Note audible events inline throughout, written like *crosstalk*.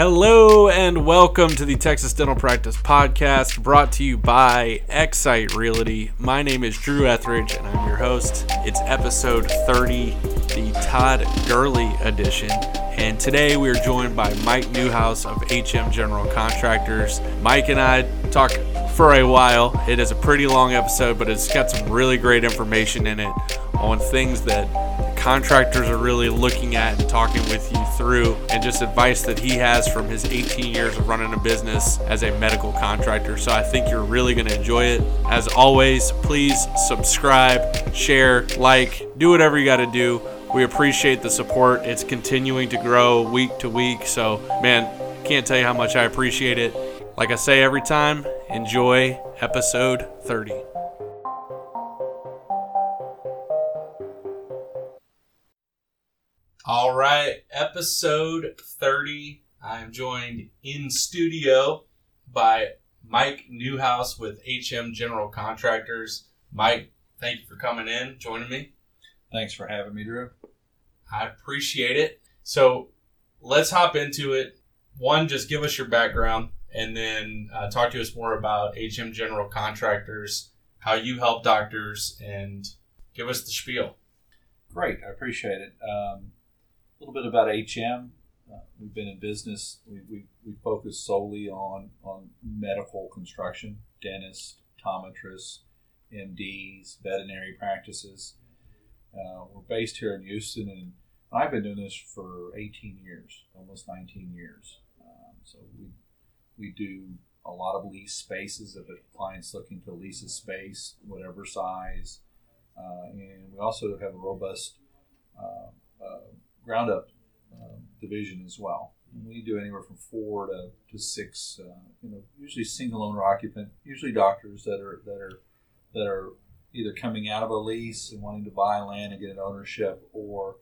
Hello and welcome to the Texas Dental Practice Podcast brought to you by Excite Realty. My name is Drew Etheridge and I'm your host. It's episode 30, the Todd Gurley edition. And today we are joined by Mike Newhouse of HM General Contractors. Mike and I talk for a while. It is a pretty long episode, but it's got some really great information in it on things that contractors are really looking at and talking with you through, and just advice that he has from his 18 years of running a business as a medical contractor. So I think you're really going to enjoy it. As always, please subscribe, share, like, do whatever you got to do. We appreciate the support. It's continuing to grow week to week. So, man, can't tell you how much I appreciate it. Like I say every time, enjoy episode 30. All right, episode 30. I'm joined in studio by Mike Newhouse with HM General Contractors. Mike, thank you for coming in, joining me. Thanks for having me, Drew. I appreciate it. So let's hop into it. One, just give us your background and then uh, talk to us more about HM General Contractors, how you help doctors, and give us the spiel. Great, I appreciate it. Um, little bit about HM. Uh, we've been in business. We, we, we focus solely on, on medical construction, dentists, optometrists, MDs, veterinary practices. Uh, we're based here in Houston, and I've been doing this for 18 years, almost 19 years. Um, so we we do a lot of lease spaces if a client's looking to lease a space, whatever size, uh, and we also have a robust uh, uh, ground up um, division as well. And we do anywhere from four to, to six, uh, you know, usually single owner occupant, usually doctors that are that are that are either coming out of a lease and wanting to buy land and get an ownership, or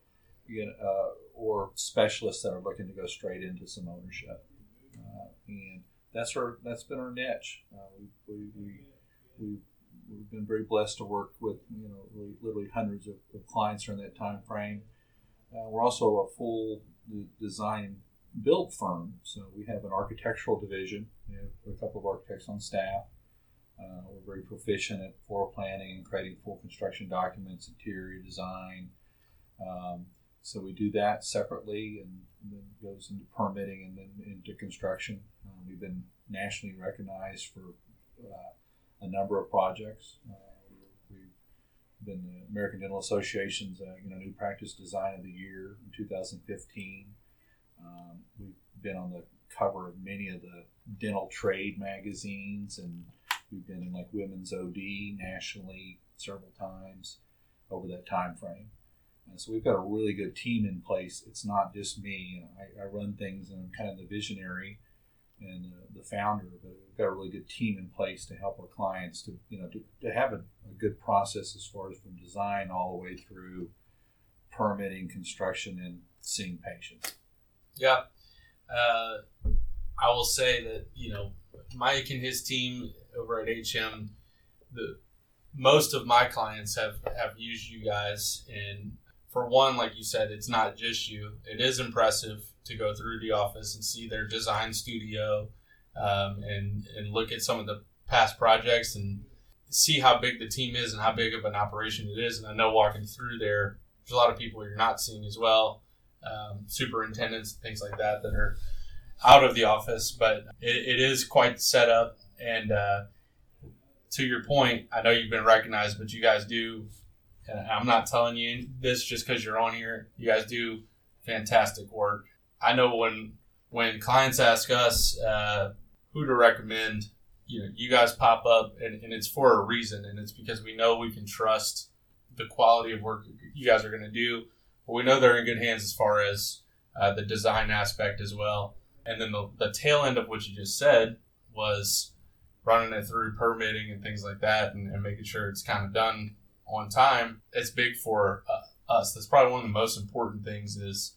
get, uh, or specialists that are looking to go straight into some ownership. Uh, and that's our that's been our niche. Uh, we, we, we, we we've been very blessed to work with you know literally hundreds of, of clients during that time frame. Uh, we're also a full design build firm, so we have an architectural division. We have a couple of architects on staff. Uh, we're very proficient at floor planning and creating full construction documents, interior design. Um, so we do that separately, and then goes into permitting and then into construction. Uh, we've been nationally recognized for uh, a number of projects. Been the American Dental Association's uh, you know new practice design of the year in 2015. Um, we've been on the cover of many of the dental trade magazines, and we've been in like Women's OD nationally several times over that time frame. And so we've got a really good team in place. It's not just me. You know, I, I run things, and I'm kind of the visionary and uh, the founder, but we've got a really good team in place to help our clients to you know to, to have a, a, good process as far as from design all the way through permitting, construction, and seeing patients. Yeah, uh, I will say that you know Mike and his team over at HM, the most of my clients have have used you guys, and for one, like you said, it's not just you. It is impressive to go through the office and see their design studio um, and and look at some of the past projects and see how big the team is and how big of an operation it is. And I know walking through there, there's a lot of people you're not seeing as well, um, superintendents, things like that that are out of the office. But it, it is quite set up. And uh, to your point, I know you've been recognized, but you guys do. And I'm not telling you this just because you're on here. You guys do fantastic work. I know when when clients ask us uh, who to recommend, you know, you guys pop up, and, and it's for a reason, and it's because we know we can trust the quality of work you guys are going to do. But we know they're in good hands as far as uh, the design aspect as well. And then the, the tail end of what you just said was running it through permitting and things like that, and, and making sure it's kind of done on time. It's big for uh, us. That's probably one of the most important things is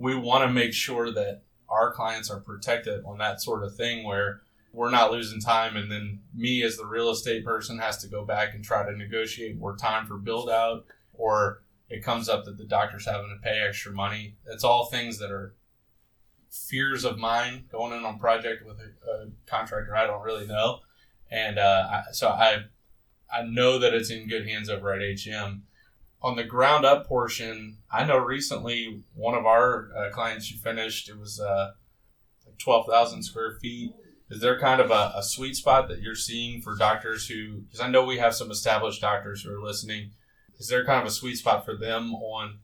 we want to make sure that our clients are protected on that sort of thing where we're not losing time and then me as the real estate person has to go back and try to negotiate more time for build out or it comes up that the doctor's having to pay extra money it's all things that are fears of mine going in on project with a, a contractor I don't really know, and uh, I, so I I know that it's in good hands over at HM. On the ground up portion, I know recently one of our uh, clients you finished it was uh, twelve thousand square feet. Is there kind of a, a sweet spot that you're seeing for doctors who? Because I know we have some established doctors who are listening. Is there kind of a sweet spot for them on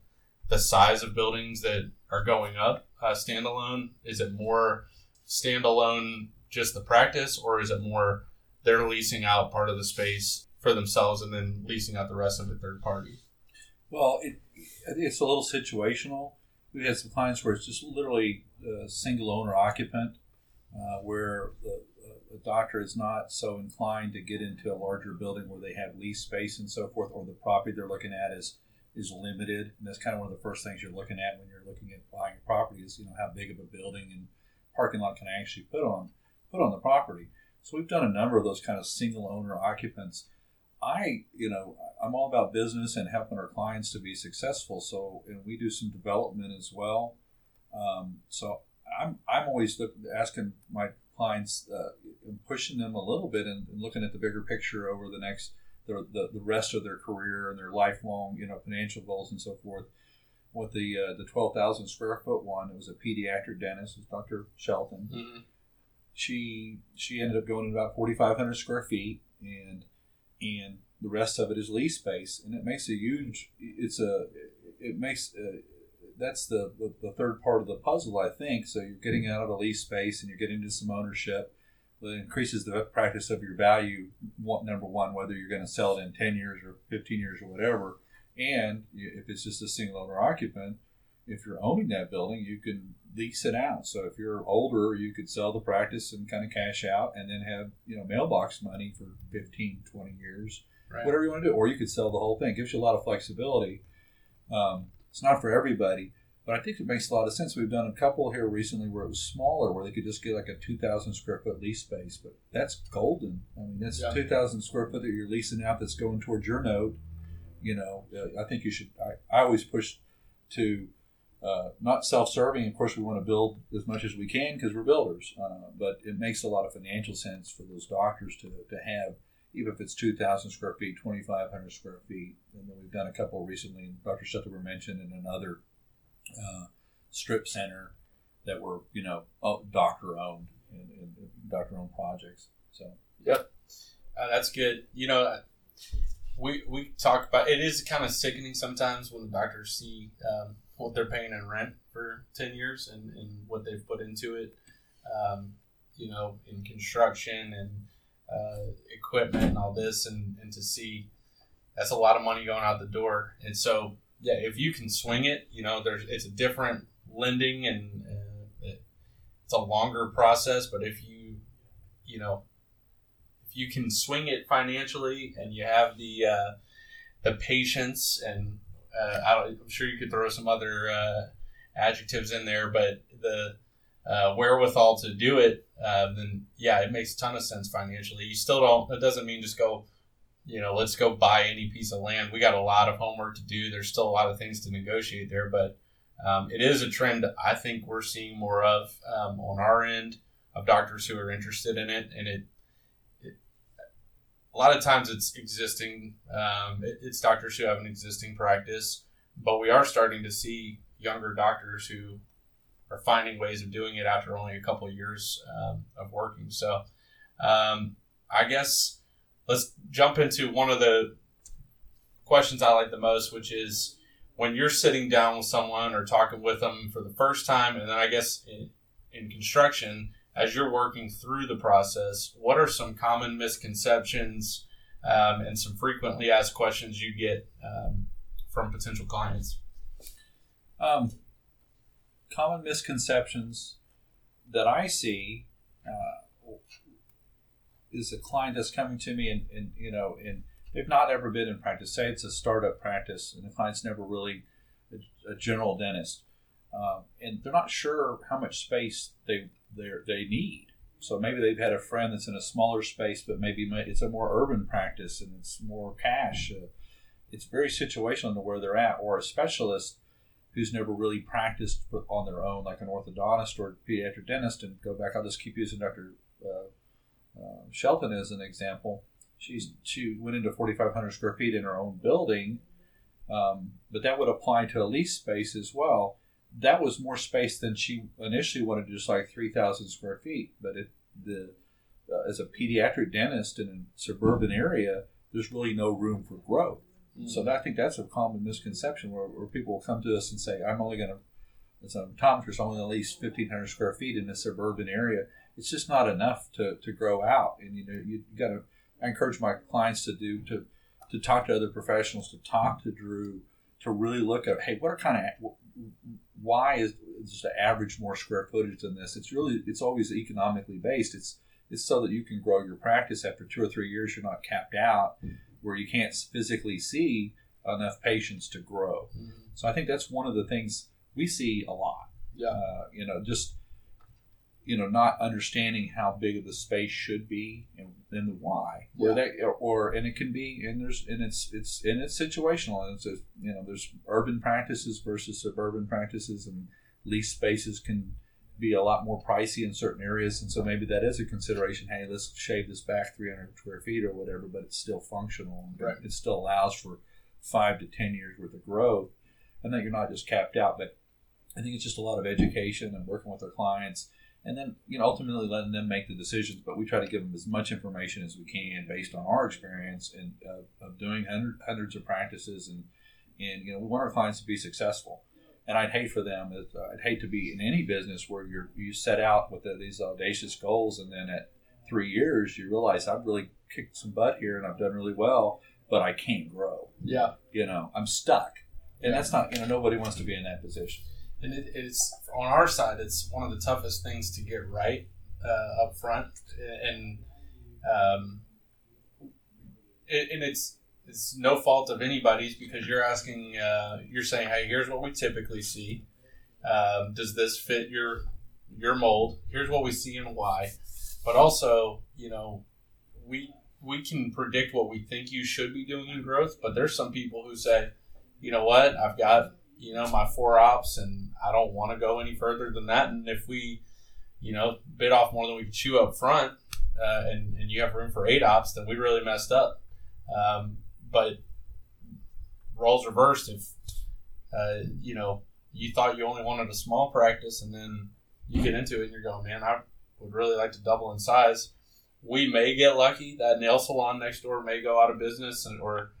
the size of buildings that are going up uh, standalone? Is it more standalone, just the practice, or is it more they're leasing out part of the space for themselves and then leasing out the rest of it third party? Well, it, it's a little situational. We've had some clients where it's just literally a single owner occupant, uh, where the, the doctor is not so inclined to get into a larger building where they have lease space and so forth, or the property they're looking at is is limited. And that's kind of one of the first things you're looking at when you're looking at buying a property is you know how big of a building and parking lot can I actually put on put on the property. So we've done a number of those kind of single owner occupants. I, you know, I'm all about business and helping our clients to be successful. So, and we do some development as well. Um, so I'm, I'm always look, asking my clients, uh, pushing them a little bit and, and, looking at the bigger picture over the next, the, the, the, rest of their career and their lifelong, you know, financial goals and so forth. With the uh, the 12,000 square foot one, it was a pediatric dentist, it was Dr. Shelton. Mm-hmm. She she ended up going in about 4,500 square feet and and the rest of it is lease space, and it makes a huge. It's a it makes a, that's the, the, the third part of the puzzle, I think. So you're getting out of a lease space and you're getting into some ownership. It increases the practice of your value. Number one, whether you're going to sell it in ten years or fifteen years or whatever, and if it's just a single owner occupant, if you're owning that building, you can lease it out. So if you're older, you could sell the practice and kind of cash out and then have, you know, mailbox money for 15, 20 years, right. whatever you want to do. Or you could sell the whole thing. It gives you a lot of flexibility. Um, it's not for everybody, but I think it makes a lot of sense. We've done a couple here recently where it was smaller, where they could just get like a 2,000 square foot lease space, but that's golden. I mean, that's yeah. 2,000 square foot that you're leasing out that's going towards your note. You know, I think you should, I, I always push to uh, not self-serving. Of course, we want to build as much as we can because we're builders. Uh, but it makes a lot of financial sense for those doctors to, to have, even if it's 2,000 square feet, 2,500 square feet. And then we've done a couple recently, and Dr. Shuttleworth mentioned in another uh, strip center that were, you know, doctor owned and, and doctor owned projects. So, yep, uh, that's good. You know, we we talk about it is kind of sickening sometimes when the doctors see. Um, what they're paying in rent for 10 years and, and what they've put into it, um, you know, in construction and uh, equipment and all this, and, and to see that's a lot of money going out the door. And so, yeah, if you can swing it, you know, there's it's a different lending and uh, it, it's a longer process. But if you, you know, if you can swing it financially and you have the uh, the patience and uh, I'm sure you could throw some other uh, adjectives in there, but the uh, wherewithal to do it, uh, then yeah, it makes a ton of sense financially. You still don't. It doesn't mean just go. You know, let's go buy any piece of land. We got a lot of homework to do. There's still a lot of things to negotiate there, but um, it is a trend I think we're seeing more of um, on our end of doctors who are interested in it, and it a lot of times it's existing. Um, it, it's doctors who have an existing practice, but we are starting to see younger doctors who are finding ways of doing it after only a couple of years um, of working. So, um, I guess let's jump into one of the questions I like the most, which is when you're sitting down with someone or talking with them for the first time, and then I guess in, in construction, as you're working through the process, what are some common misconceptions um, and some frequently asked questions you get um, from potential clients? Um, common misconceptions that I see uh, is a client that's coming to me and, and you know and they've not ever been in practice. Say it's a startup practice and the client's never really a, a general dentist. Um, and they're not sure how much space they they need. So maybe they've had a friend that's in a smaller space, but maybe it's a more urban practice and it's more cash. Uh, it's very situational to where they're at, or a specialist who's never really practiced on their own, like an orthodontist or a pediatric dentist, and go back. I'll just keep using Dr. Uh, uh, Shelton as an example. She's she went into 4,500 square feet in her own building, um, but that would apply to a lease space as well. That was more space than she initially wanted, just like 3,000 square feet. But it, the uh, as a pediatric dentist in a suburban area, there's really no room for growth. Mm-hmm. So that, I think that's a common misconception where, where people will come to us and say, "I'm only going to, as an optometrist, only at least 1,500 square feet in a suburban area." It's just not enough to, to grow out, and you know you got to. I encourage my clients to do to to talk to other professionals, to talk to Drew, to really look at, hey, what are kind of why is just the average more square footage than this? It's really it's always economically based. It's it's so that you can grow your practice after two or three years. You're not capped out where you can't physically see enough patients to grow. Mm-hmm. So I think that's one of the things we see a lot. Yeah. Uh, you know, just you know, not understanding how big of the space should be and, and the why. Yeah. Where or, or and it can be and there's and it's it's and it's situational and it's a, you know there's urban practices versus suburban practices and lease spaces can be a lot more pricey in certain areas, and so maybe that is a consideration. Hey, let's shave this back 300 square feet or whatever, but it's still functional. Right. It still allows for five to 10 years worth of growth, and that you're not just capped out. But I think it's just a lot of education and working with our clients, and then you know ultimately letting them make the decisions. But we try to give them as much information as we can based on our experience and uh, of doing hundred, hundreds of practices, and and you know we want our clients to be successful and I'd hate for them. Uh, I'd hate to be in any business where you you set out with these audacious goals, and then at three years you realize I've really kicked some butt here and I've done really well, but I can't grow. Yeah, you know, I'm stuck, and that's not you know nobody wants to be in that position. And it, it's on our side. It's one of the toughest things to get right uh, up front, and um, it, and it's it's no fault of anybody's because you're asking, uh, you're saying, hey, here's what we typically see. Um, does this fit your your mold? Here's what we see and why. But also, you know, we we can predict what we think you should be doing in growth. But there's some people who say, you know what, I've got you know my four ops and I don't want to go any further than that. And if we, you know, bit off more than we chew up front, uh, and and you have room for eight ops, then we really messed up. Um, but roles reversed if uh, you know you thought you only wanted a small practice and then you get into it and you're going man i would really like to double in size we may get lucky that nail salon next door may go out of business and, or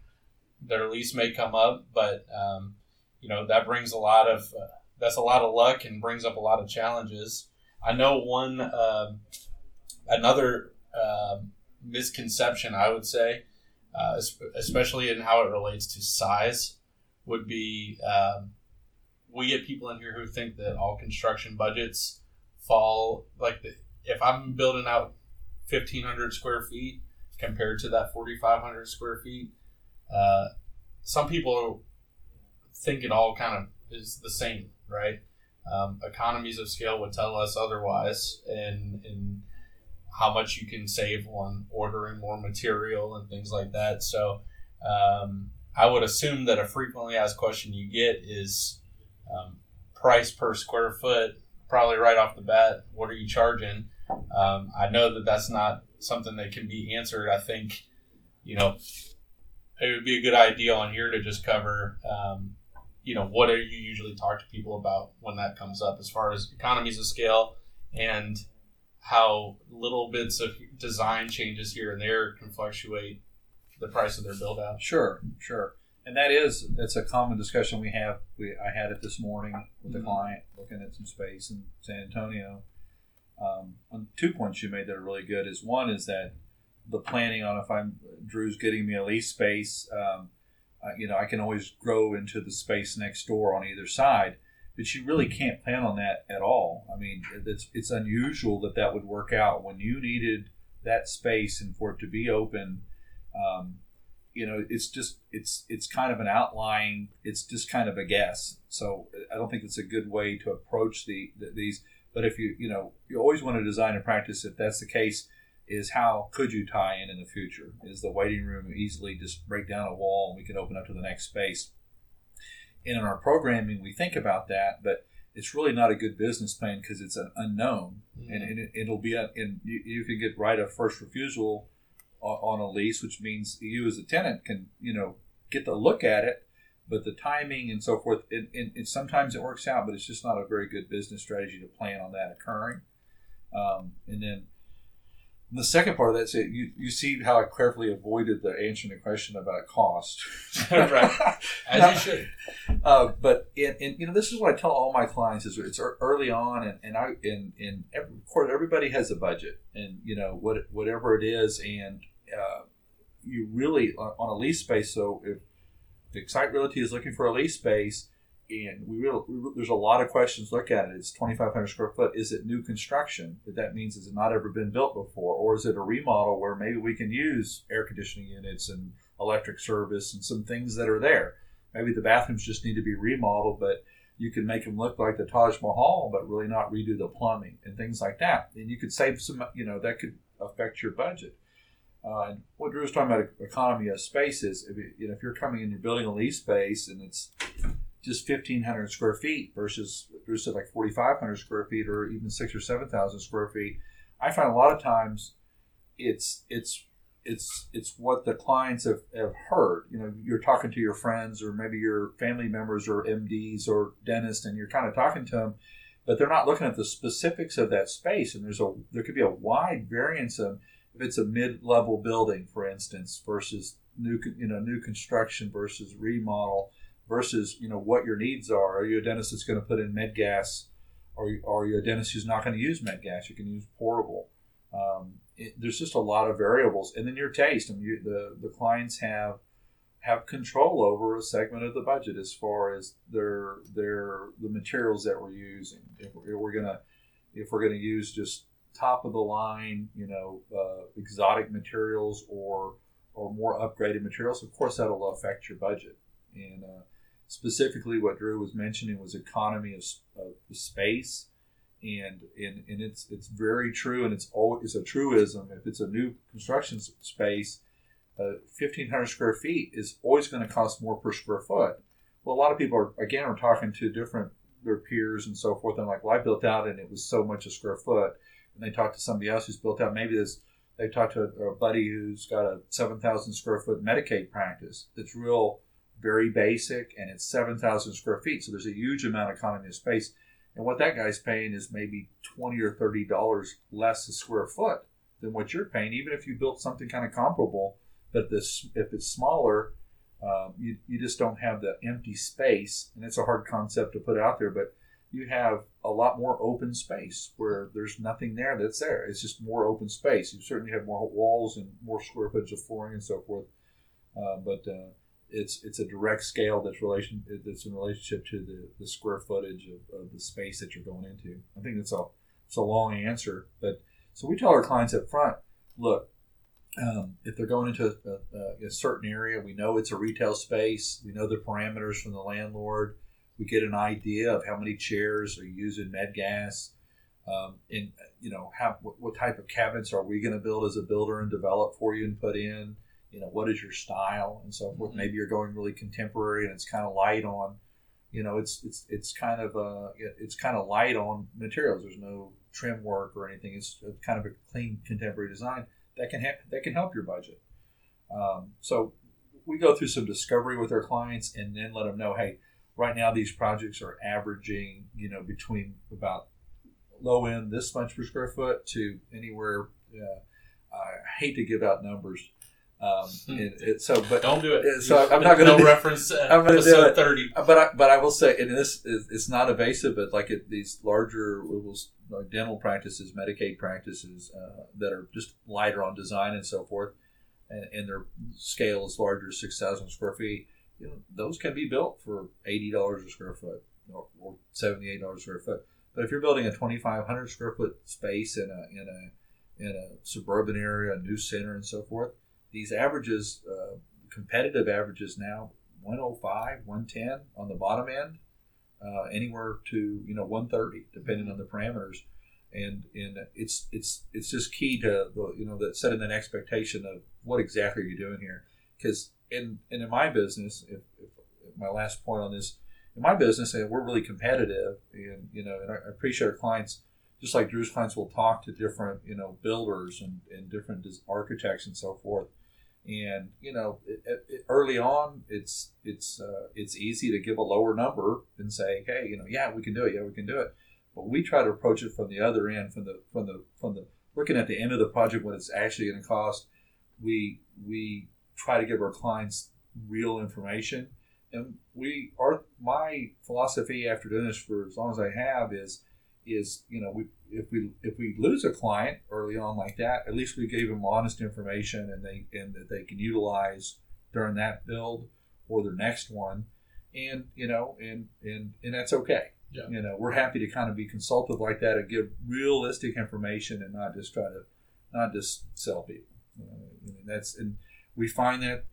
their lease may come up but um, you know that brings a lot of uh, that's a lot of luck and brings up a lot of challenges. I know one uh, another uh, misconception i would say uh, especially in how it relates to size, would be um, we get people in here who think that all construction budgets fall like the, if I'm building out 1,500 square feet compared to that 4,500 square feet, uh, some people think it all kind of is the same, right? Um, economies of scale would tell us otherwise, and and how much you can save on ordering more material and things like that. So um, I would assume that a frequently asked question you get is um, price per square foot, probably right off the bat. What are you charging? Um, I know that that's not something that can be answered. I think, you know, it would be a good idea on here to just cover, um, you know, what are you usually talk to people about when that comes up as far as economies of scale and how little bits of design changes here and there can fluctuate the price of their build out. Sure, sure. And that is that's a common discussion we have. We I had it this morning with a mm-hmm. client looking at some space in San Antonio. Um, two points you made that are really good is one is that the planning on if I'm Drew's getting me a lease space, um, uh, you know I can always grow into the space next door on either side but you really can't plan on that at all. I mean, it's it's unusual that that would work out when you needed that space and for it to be open. Um, you know, it's just it's it's kind of an outlying. It's just kind of a guess. So I don't think it's a good way to approach the, the these. But if you you know you always want to design a practice if that's the case is how could you tie in in the future? Is the waiting room easily just break down a wall and we can open up to the next space? and in our programming, we think about that, but it's really not a good business plan because it's an unknown, mm-hmm. and, it, will be a, and you, you can get right of first refusal on, on a lease, which means you as a tenant can you know get to look at it but the timing and so forth, it, it, it, sometimes it works out, but it's just not a very good business strategy to plan on that occurring. Um, and then the second part of that is you, you see how I carefully avoided the answering the question about cost. *laughs* right, as *laughs* you should. Uh, but in, in, you know, this is what I tell all my clients: is it's early on, and, and I and, and every, of course everybody has a budget, and you know what whatever it is, and uh, you really on a lease space. So if the Excite Realty is looking for a lease space, and we really, there's a lot of questions. Look at it. It's 2,500 square foot. Is it new construction? That means has it not ever been built before, or is it a remodel where maybe we can use air conditioning units and electric service and some things that are there? Maybe the bathrooms just need to be remodeled, but you can make them look like the Taj Mahal, but really not redo the plumbing and things like that. And you could save some. You know that could affect your budget. Uh, what Drew was talking about economy of space is if, you know, if you're coming in, you're building a lease space and it's just 1,500 square feet versus Drew said like 4,500 square feet or even six or 7,000 square feet. I find a lot of times it's it's it's it's what the clients have, have heard. You know, you're talking to your friends or maybe your family members or MDs or dentists, and you're kind of talking to them, but they're not looking at the specifics of that space. And there's a there could be a wide variance of if it's a mid-level building, for instance, versus new you know new construction versus remodel versus you know what your needs are. Are you a dentist that's going to put in med gas, or are you a dentist who's not going to use med gas? You can use portable. Um, it, there's just a lot of variables, and then your taste. I mean, you, the the clients have have control over a segment of the budget as far as their their the materials that we're using. If we're gonna if we're gonna use just top of the line, you know, uh, exotic materials or or more upgraded materials, of course that'll affect your budget. And uh, specifically, what Drew was mentioning was economy of, of space, and and and it's it's very true, and it's always a truism. If it's a new construction space, uh, fifteen hundred square feet is always going to cost more per square foot. Well, a lot of people are again are talking to different their peers and so forth, and like, well, I built out and it was so much a square foot and they talk to somebody else who's built out. Maybe there's they talk to a, a buddy who's got a seven thousand square foot Medicaid practice that's real, very basic, and it's seven thousand square feet. So there's a huge amount of economy of space, and what that guy's paying is maybe twenty or thirty dollars less a square foot than what you're paying, even if you built something kind of comparable. But this, if it's smaller, um, you, you just don't have the empty space, and it's a hard concept to put out there, but you have a lot more open space where there's nothing there that's there. It's just more open space. You certainly have more walls and more square footage of flooring and so forth. Uh, but uh, it's it's a direct scale that's relation that's in relationship to the, the square footage of, of the space that you're going into. I think that's a it's a long answer, but so we tell our clients up front, look, um, if they're going into a, a, a certain area, we know it's a retail space. We know the parameters from the landlord we get an idea of how many chairs are using med gas, um, and you know how what, what type of cabinets are we going to build as a builder and develop for you and put in. You know what is your style and so forth. Mm-hmm. Maybe you're going really contemporary and it's kind of light on. You know, it's it's it's kind of uh it's kind of light on materials. There's no trim work or anything. It's kind of a clean contemporary design that can ha- that can help your budget. Um, so we go through some discovery with our clients and then let them know, hey, right now these projects are averaging you know between about low end this much per square foot to anywhere uh, i hate to give out numbers um, hmm. it, it, so but don't do it so i'm not going to no reference uh, *laughs* i'm do it 30 but I, but i will say and this is it's not evasive but like it, these larger like dental practices medicaid practices uh, that are just lighter on design and so forth and, and their scale is larger 6000 square feet you know, those can be built for eighty dollars a square foot or, or seventy eight dollars a square foot. But if you're building a twenty five hundred square foot space in a in a in a suburban area, a new center, and so forth, these averages, uh, competitive averages now, 105, 110 on the bottom end, uh, anywhere to you know 130, depending on the parameters. And and it's it's it's just key to the, you know that setting an expectation of what exactly are you doing here, because and, and in my business, if, if, my last point on this, in my business, and we're really competitive, and you know, and I appreciate our clients. Just like Drew's clients will talk to different, you know, builders and, and different architects and so forth and you know it, it, early on it's it's uh, it's easy to give a lower number and say hey you know yeah we can do it. Yeah we can do it. But we try to approach it from the other end from the from the from the looking at the end of the project what it's actually going to cost. We we try to give our clients real information. And we our my philosophy after doing this for as long as i have is is you know we if we if we lose a client early on like that, at least we gave them honest information and they and that they can utilize during that build or their next one, and you know and and and that's okay. Yeah. You know, we're happy to kind of be consultative like that and give realistic information and not just try to not just sell people. Uh, that's and we find that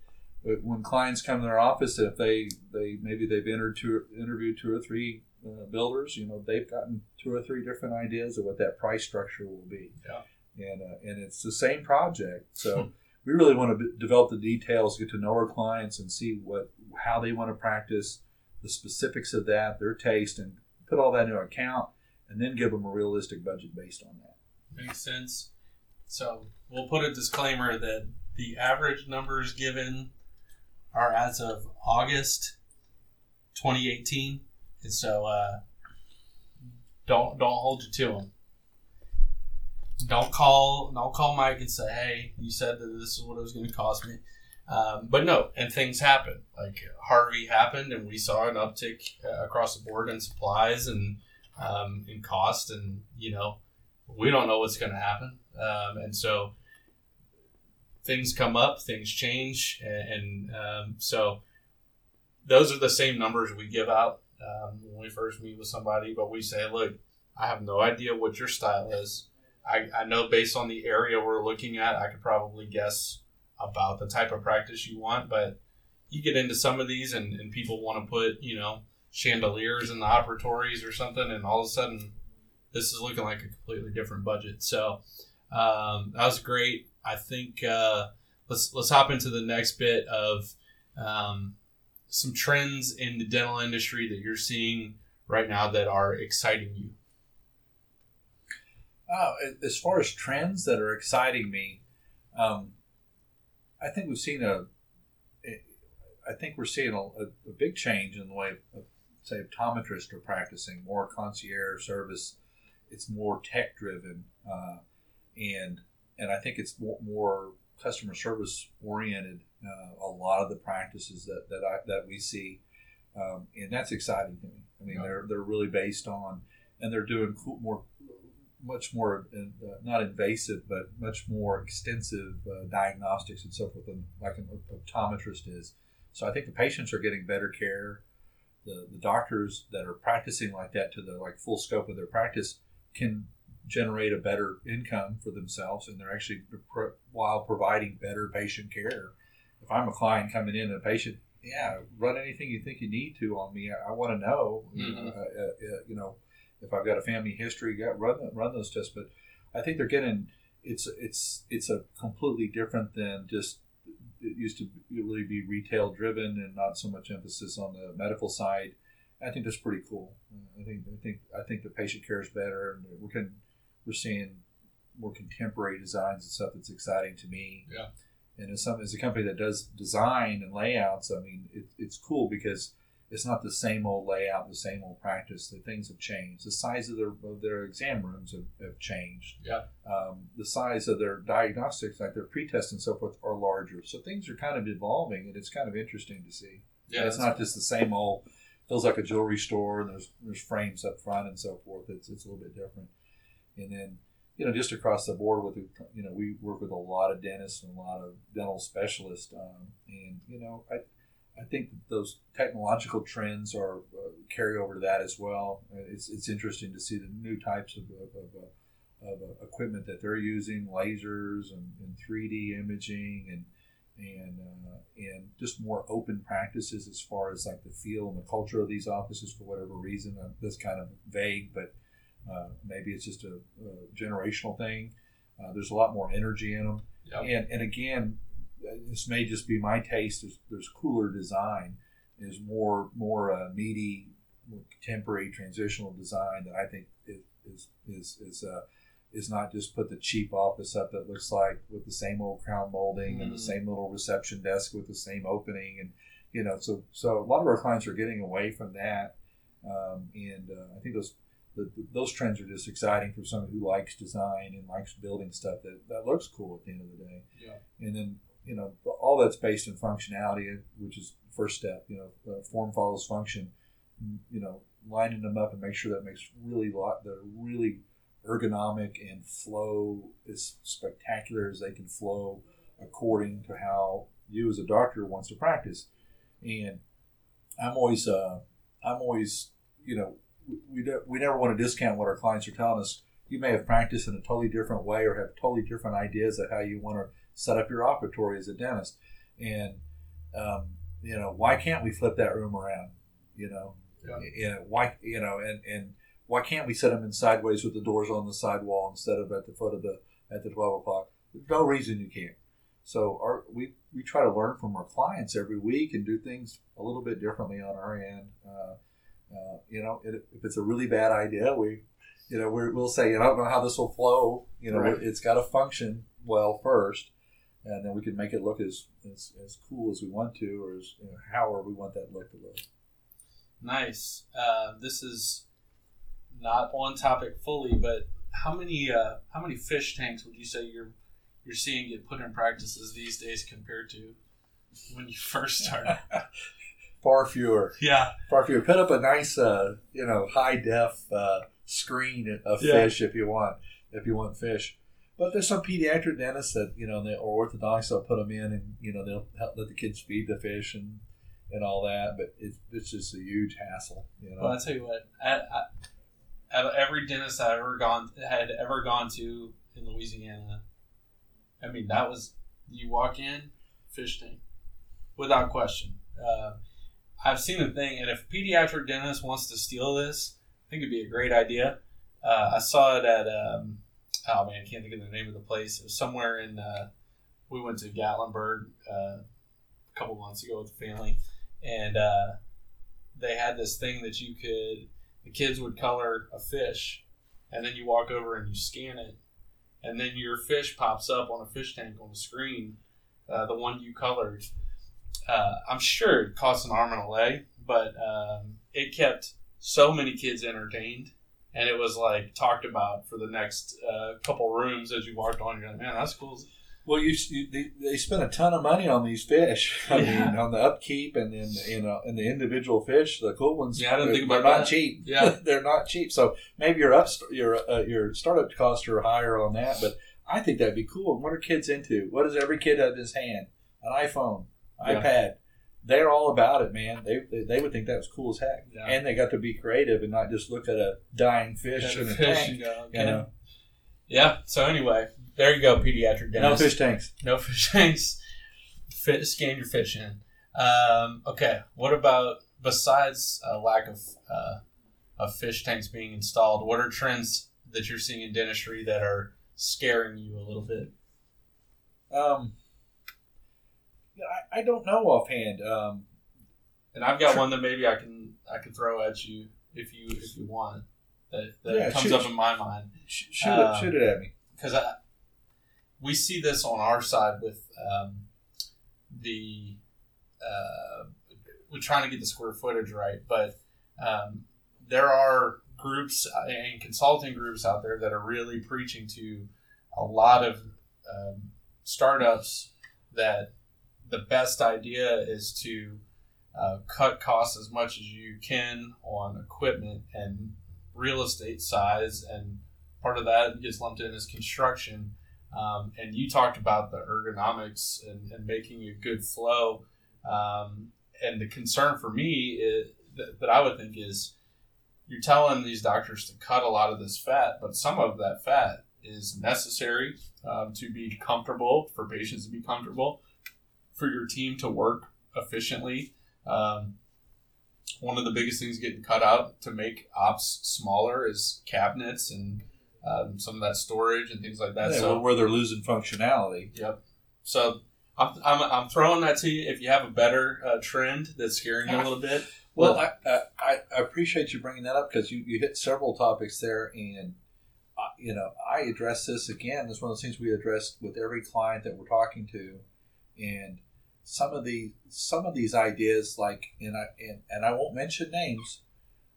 when clients come to our office, if they they maybe they've entered two, interviewed two or three uh, builders, you know, they've gotten two or three different ideas of what that price structure will be. Yeah. And, uh, and it's the same project. So we really want to b- develop the details, get to know our clients and see what, how they want to practice, the specifics of that, their taste, and put all that into account and then give them a realistic budget based on that. Makes sense. So we'll put a disclaimer that the average numbers given are as of August 2018 and so uh, don't don't hold you to them. Don't call don't call Mike and say, "Hey, you said that this is what it was going to cost me." Um, but no, and things happen. Like Harvey happened, and we saw an uptick uh, across the board in supplies and um, in cost, and you know, we don't know what's going to happen, um, and so things come up, things change, and, and um, so those are the same numbers we give out um, when we first meet with somebody, but we say, look, I have no idea what your style is. I, I know based on the area we're looking at, I could probably guess about the type of practice you want, but you get into some of these and, and people want to put, you know, chandeliers in the operatories or something, and all of a sudden this is looking like a completely different budget. So um, that was great. I think uh, let's let's hop into the next bit of um, some trends in the dental industry that you're seeing right now that are exciting you? Uh, as far as trends that are exciting me, um, I think we've seen a, I think we're seeing a, a, big change in the way, of, say, optometrists are practicing more concierge service. It's more tech driven, uh, and and I think it's more, more customer service oriented uh, a lot of the practices that that I, that we see, um, and that's exciting to me. I mean, yeah. they're they're really based on, and they're doing cool, more, much more uh, not invasive, but much more extensive uh, diagnostics and so forth than like an optometrist is. So I think the patients are getting better care. The, the doctors that are practicing like that to the like full scope of their practice can generate a better income for themselves and they're actually while providing better patient care if i'm a client coming in and a patient yeah run anything you think you need to on me i, I want to know mm-hmm. uh, uh, uh, you know if i've got a family history yeah, run run those tests but i think they're getting it's it's it's a completely different than just it used to really be retail driven and not so much emphasis on the medical side I think that's pretty cool. I think I think I think the patient care is better, and we can we're seeing more contemporary designs and stuff that's exciting to me. Yeah. And as some as a company that does design and layouts, I mean, it, it's cool because it's not the same old layout, the same old practice. The things have changed. The size of their of their exam rooms have, have changed. Yeah. Um, the size of their diagnostics, like their pretest and so forth, are larger. So things are kind of evolving, and it's kind of interesting to see. Yeah. It's not just the same old. Feels like a jewelry store, and there's there's frames up front and so forth. It's it's a little bit different and then you know just across the board with you know we work with a lot of dentists and a lot of dental specialists um, and you know I I think those technological trends are uh, carry over to that as well. It's, it's interesting to see the new types of, of, of, of uh, equipment that they're using, lasers and, and 3D imaging and and uh, and just more open practices as far as like the feel and the culture of these offices for whatever reason. Uh, that's kind of vague, but uh, maybe it's just a, a generational thing. Uh, there's a lot more energy in them, yep. and and again, this may just be my taste. There's, there's cooler design. Is more more uh, meaty more contemporary transitional design that I think is is is is, uh, is not just put the cheap office up that looks like with the same old crown molding and the Mhm. same little reception desk with the same opening and you know so so a lot of our clients are getting away from that um, and uh, I think those the, the- those trends are just exciting for someone who likes design and likes building stuff that, that looks cool at the end of the day Yeah. and then you know all that's based in functionality which is the first step you know uh, form follows function you know lining them up and make sure that makes really lot they're really ergonomic and flow as spectacular as they can flow according to how you as a doctor wants to practice and i'm always uh i'm always you know we, we never want to discount what our clients are telling us. You may have practiced in a totally different way or have totally different ideas of how you want to set up your operatory as a dentist. And um, you know why can't we flip that room around you know? Yeah. know why you know and and why can't we set them in sideways with the doors on the sidewall instead of at the foot of the at the 12 o'clock? There's no reason you can't. So our we we try to learn from our clients every week and do things a little bit differently on our end uh, uh, you know it, if it's a really bad idea we you know we're, we'll say i don't know how this will flow you know Right. it's got to function well first and then we can make it look as, as, as cool as we want to or as you know, however we want that look to look Nice. Uh, this is not on topic fully, but how many uh, how many fish tanks would you say you're you're seeing get put in practices these days compared to when you *laughs* first started? *laughs* far fewer yeah. far fewer put up a nice uh, you know high def uh, screen of Yeah. fish if you want if you want fish but there's some pediatric dentists that you know they, or orthodontists they'll put them in and you know they'll help let the kids feed the fish and and all that but it's, it's just a huge hassle you know Well, I tell you what, at, at, at every dentist I've ever gone had ever gone to in Louisiana, I mean that was you walk in fish tank without question. Uh, I've seen the thing, and if pediatric dentist wants to steal this, I think it'd be a great idea. Uh, I saw it at um, oh man, I can't think of the name of the place. It was somewhere in uh, we went to Gatlinburg uh, a couple months ago with the family, and uh, they had this thing that you could the kids would color a fish, and then you walk over and you scan it, and then your fish pops up on a fish tank on the screen, uh, the one you colored. Uh, I'm sure it cost an arm and a leg, but um, it kept so many kids entertained, and it was like talked about for the next uh, couple rooms as you walked on. You're like, man, that's cool. well you, you they, they spend a ton of money on these fish. *laughs* I Yeah. mean on the upkeep and then you know and the individual fish the cool ones. Yeah, I didn't they're, think about they're not cheap. Yeah. *laughs* they're not cheap. So maybe your up your uh, your startup costs are higher on that but i think that'd be cool. What are kids into? What does every kid have in his hand? An iphone Yeah. ipad they're all about it man they, they, they would think that was cool as heck Yeah. and they got to be creative and not just look at a dying fish in a tank and go, you know Yeah. So anyway, there you go, pediatric dentist. no fish tanks No *laughs* fish tanks. Fit, scan your fish in. Um, okay. What about besides a lack of uh, of fish tanks being installed? What are trends that you're seeing in dentistry that are scaring you a little bit? um I, I don't know offhand um And I've got Sure. one that maybe I can I can throw at you if you if you want. That, that Yeah, comes shoot. up in my mind. shoot, Um, it, shoot it at me because I, we see this on our side with um, the uh, we're trying to get the square footage right, but um, there are groups and consulting groups out there that are really preaching to a lot of um, startups that the best idea is to uh, cut costs as much as you can on equipment and real estate size and part of that gets lumped in as construction. Um, and you talked about the ergonomics and, and making a good flow. Um, and the concern for me is, that, that I would think is you're telling these doctors to cut a lot of this fat, but some of that fat is necessary um, to be comfortable, for patients to be comfortable, for your team to work efficiently. Um, one of the biggest things getting cut out to make ops smaller is cabinets and um, some of that storage and things like that. Yeah, so, where- where they're losing functionality yep. So I'm, I'm, I'm throwing that to you. If you have a better uh, trend that's scaring you a little bit, Well, I, I, I appreciate you bringing that up because you, you hit several topics there, and uh, you know I address this again. It's one of the things we address with every client that we're talking to, and some of the some of these ideas, like and I and, and I won't mention names,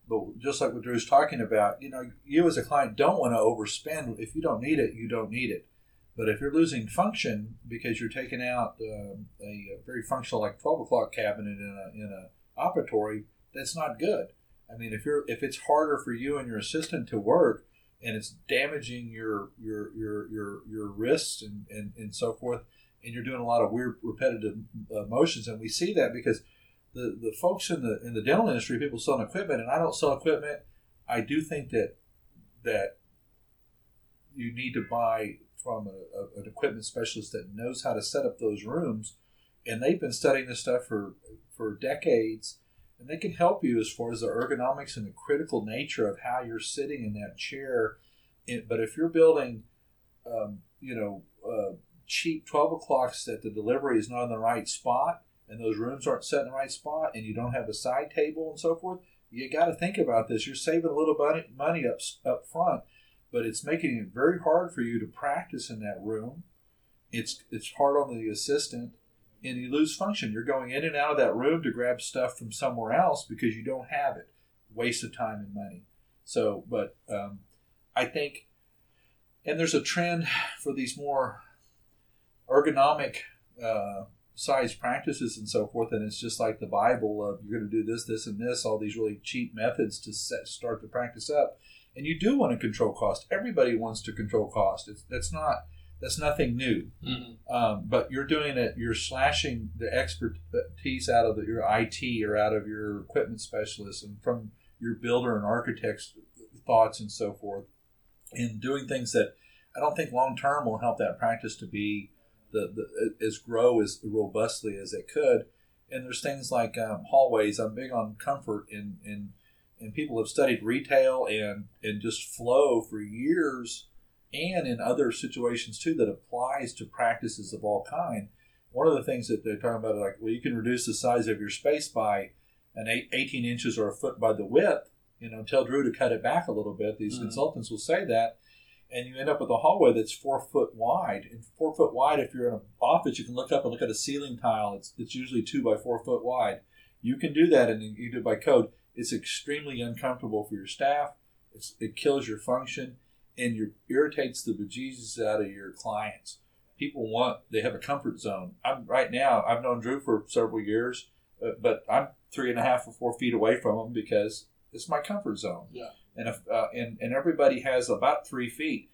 but just like what Drew's talking about, you know, you as a client don't want to overspend. If you don't need it, you don't need it. But if you're losing function because you're taking out um, a, very functional like twelve o'clock cabinet in a in a operatory, that's not good. I mean, if you're if it's harder for you and your assistant to work, and it's damaging your your your your your wrists and and, and so forth, and you're doing a lot of weird repetitive uh, motions, and we see that because the the folks in the in the dental industry, people selling equipment, and I don't sell equipment. I do think that that you need to buy from a, a, an equipment specialist that knows how to set up those rooms, and they've been studying this stuff for for decades and they can help you as far as the ergonomics and the critical nature of how you're sitting in that chair. but if you're building, um, you know, uh, cheap 12 o'clocks that the delivery is not in the right spot and those rooms aren't set in the right spot and you don't have a side table and so forth, you got to think about this. You're saving a little money, money up, up front, but it's making it very hard for you to practice in that room. It's, it's hard on the assistant and you lose function. You're going in and out of that room to grab stuff from somewhere else because you don't have it. Waste of time and money. So, but um, I think, and there's a trend for these more ergonomic uh, size practices and so forth, and it's just like the Bible of you're going to do this, this, and this, all these really cheap methods to set, start the practice up. And you do want to control cost. Everybody wants to control cost. It's, that's not that's nothing new. Mm-hmm. Um, but you're doing it. You're slashing the expertise out of the, your IT or out of your equipment specialist and from your builder and architect's thoughts and so forth, and doing things that I don't think long term will help that practice to be the, the as grow as robustly as it could. And there's things like um, hallways. I'm big on comfort and and and people have studied retail and and just flow for years and in other situations too that applies to practices of all kind. One of the things that they're talking about, like, well, you can reduce the size of your space by an eight, 18 inches or a foot by the width. You know, tell Drew to cut it back a little bit. These mm-hmm. consultants will say that, and you end up with a hallway that's four foot wide. And four foot wide, if you're in an office, you can look up and look at a ceiling tile. It's it's usually two by four foot wide. You can do that, and you do it by code. It's extremely uncomfortable for your staff. It's, it kills your function and you irritates the bejesus out of your clients. People want they have a comfort zone. I'm right now. I've known Drew for several years, uh, but I'm three and a half or four feet away from him because it's my comfort zone. Yeah. And if uh, and and everybody has about three feet.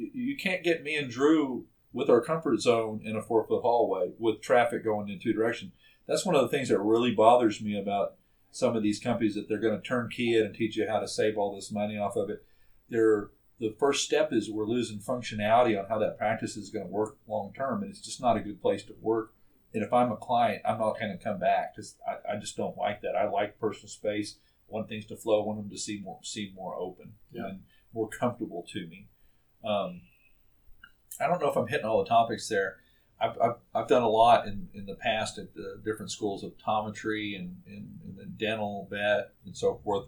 You, can't get me and Drew with our comfort zone in a four foot hallway with traffic going in two directions. That's one of the things that really bothers me about some of these companies that they're going to turn key in and teach you how to save all this money off of it. They're the first step is we're losing functionality on how that practice is going to work long term, and it's just not a good place to work. And if I'm a client, I'm not going to come back because I, I, just don't like that. I like personal space. Want things to flow. I want them to seem more seem more open yeah. and more comfortable to me. Um, I don't know if I'm hitting all the topics there. I've, I've, I've done a lot in, in the past at the different schools of optometry and, and, and dental vet and so forth,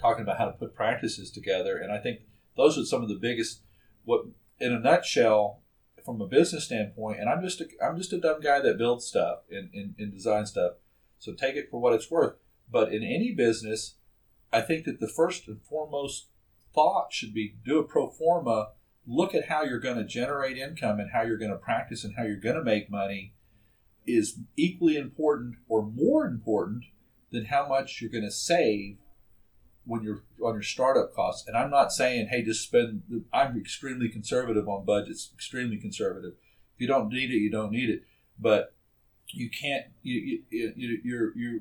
talking about how to put practices together. And I think – those are some of the biggest. What in a nutshell, from a business standpoint, and I'm just a, I'm just a dumb guy that builds stuff and, and, and design stuff. So take it for what it's worth. But in any business, I think that the first and foremost thought should be do a pro forma, look at how you're going to generate income and how you're going to practice and how you're going to make money is equally important or more important than how much you're going to save when you're on your startup costs. And I'm not saying, hey, just spend. I'm extremely conservative on budgets. Extremely conservative. If you don't need it, you don't need it. But you can't. You you you you're, you're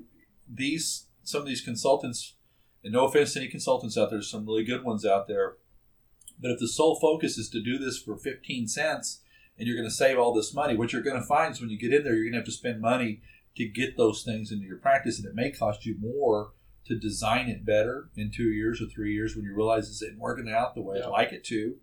these some of these consultants. And no offense to any consultants out there, some really good ones out there. But if the sole focus is to do this for 15 cents and you're going to save all this money, what you're going to find is when you get in there, you're going to have to spend money to get those things into your practice, and it may cost you more to design it better in two years or three years when you realize it's isn't working out the way yeah. I like it to,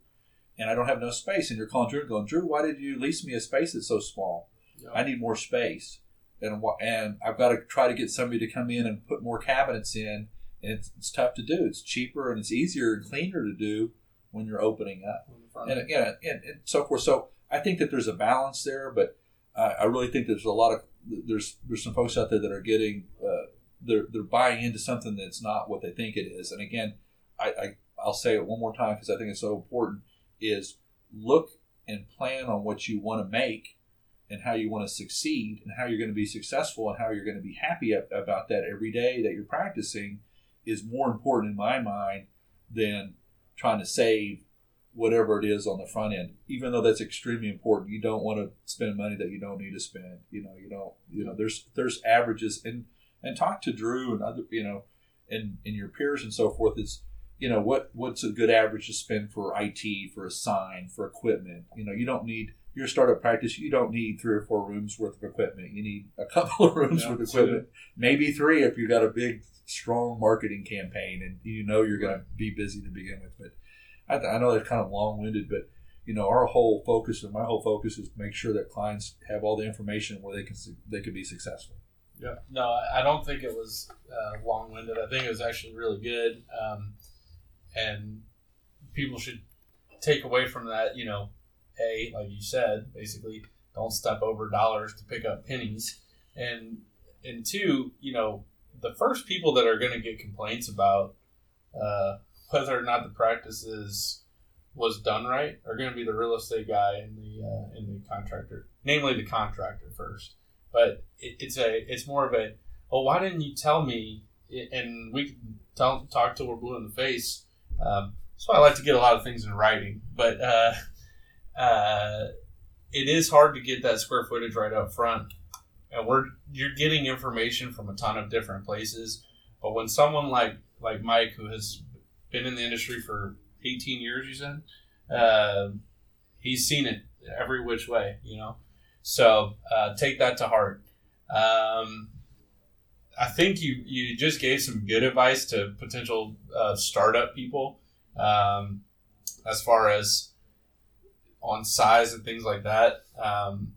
and I don't have enough space. And you're calling Drew and going, Drew, why did you lease me a space that's so small? Yeah. I need more space, and and I've got to try to get somebody to come in and put more cabinets in, and it's, it's tough to do. It's cheaper and it's easier and cleaner to do when you're opening up, and again, and, and so forth. So I think that there's a balance there, but uh, I really think there's a lot of there's there's some folks out there that are getting uh, they're they're buying into something that's not what they think it is. And again, I, I I'll say it one more time because I think it's so important: is look and plan on what you want to make and how you want to succeed and how you're going to be successful and how you're going to be happy about that every day that you're practicing is more important in my mind than trying to save whatever it is on the front end. Even though that's extremely important you don't want to spend money that you don't need to spend you know you don't you know there's there's averages. And and talk to drew and other you know and and your peers and so forth is you know what what's a good average to spend for it for a sign for equipment? You know you don't need your startup practice you don't need three or four rooms worth of equipment you need a *laughs* couple of rooms Yeah, worth of equipment maybe three if you've got a big strong marketing campaign and you know you're going to be busy to begin with but I, I know that's kind of long-winded but you know our whole focus and my whole focus is to make sure that clients have all the information where they can su- they can be successful Yeah. No, I I don't think it was uh, long winded. I think it was actually really good. Um, and people should take away from that, you know, Like you said, basically, don't step over dollars to pick up pennies. And, and two, you know, the first people that are going to get complaints about uh, whether or not the practice is was done right are going to be the real estate guy and the uh, and the contractor, namely the contractor first. But it, it's a it's more of a oh why didn't you tell me? And we can tell, talk till we're blue in the face. Um, so I like to get a lot of things in writing but uh, uh, it is hard to get that square footage right up front. And we're you're getting information from a ton of different places. But when someone like like Mike who has been in the industry for 18 years you said uh, he's seen it every which way you know? So uh, take that to heart. Um, I think you you just gave some good advice to potential uh, startup people um, as far as on size and things like that. Um,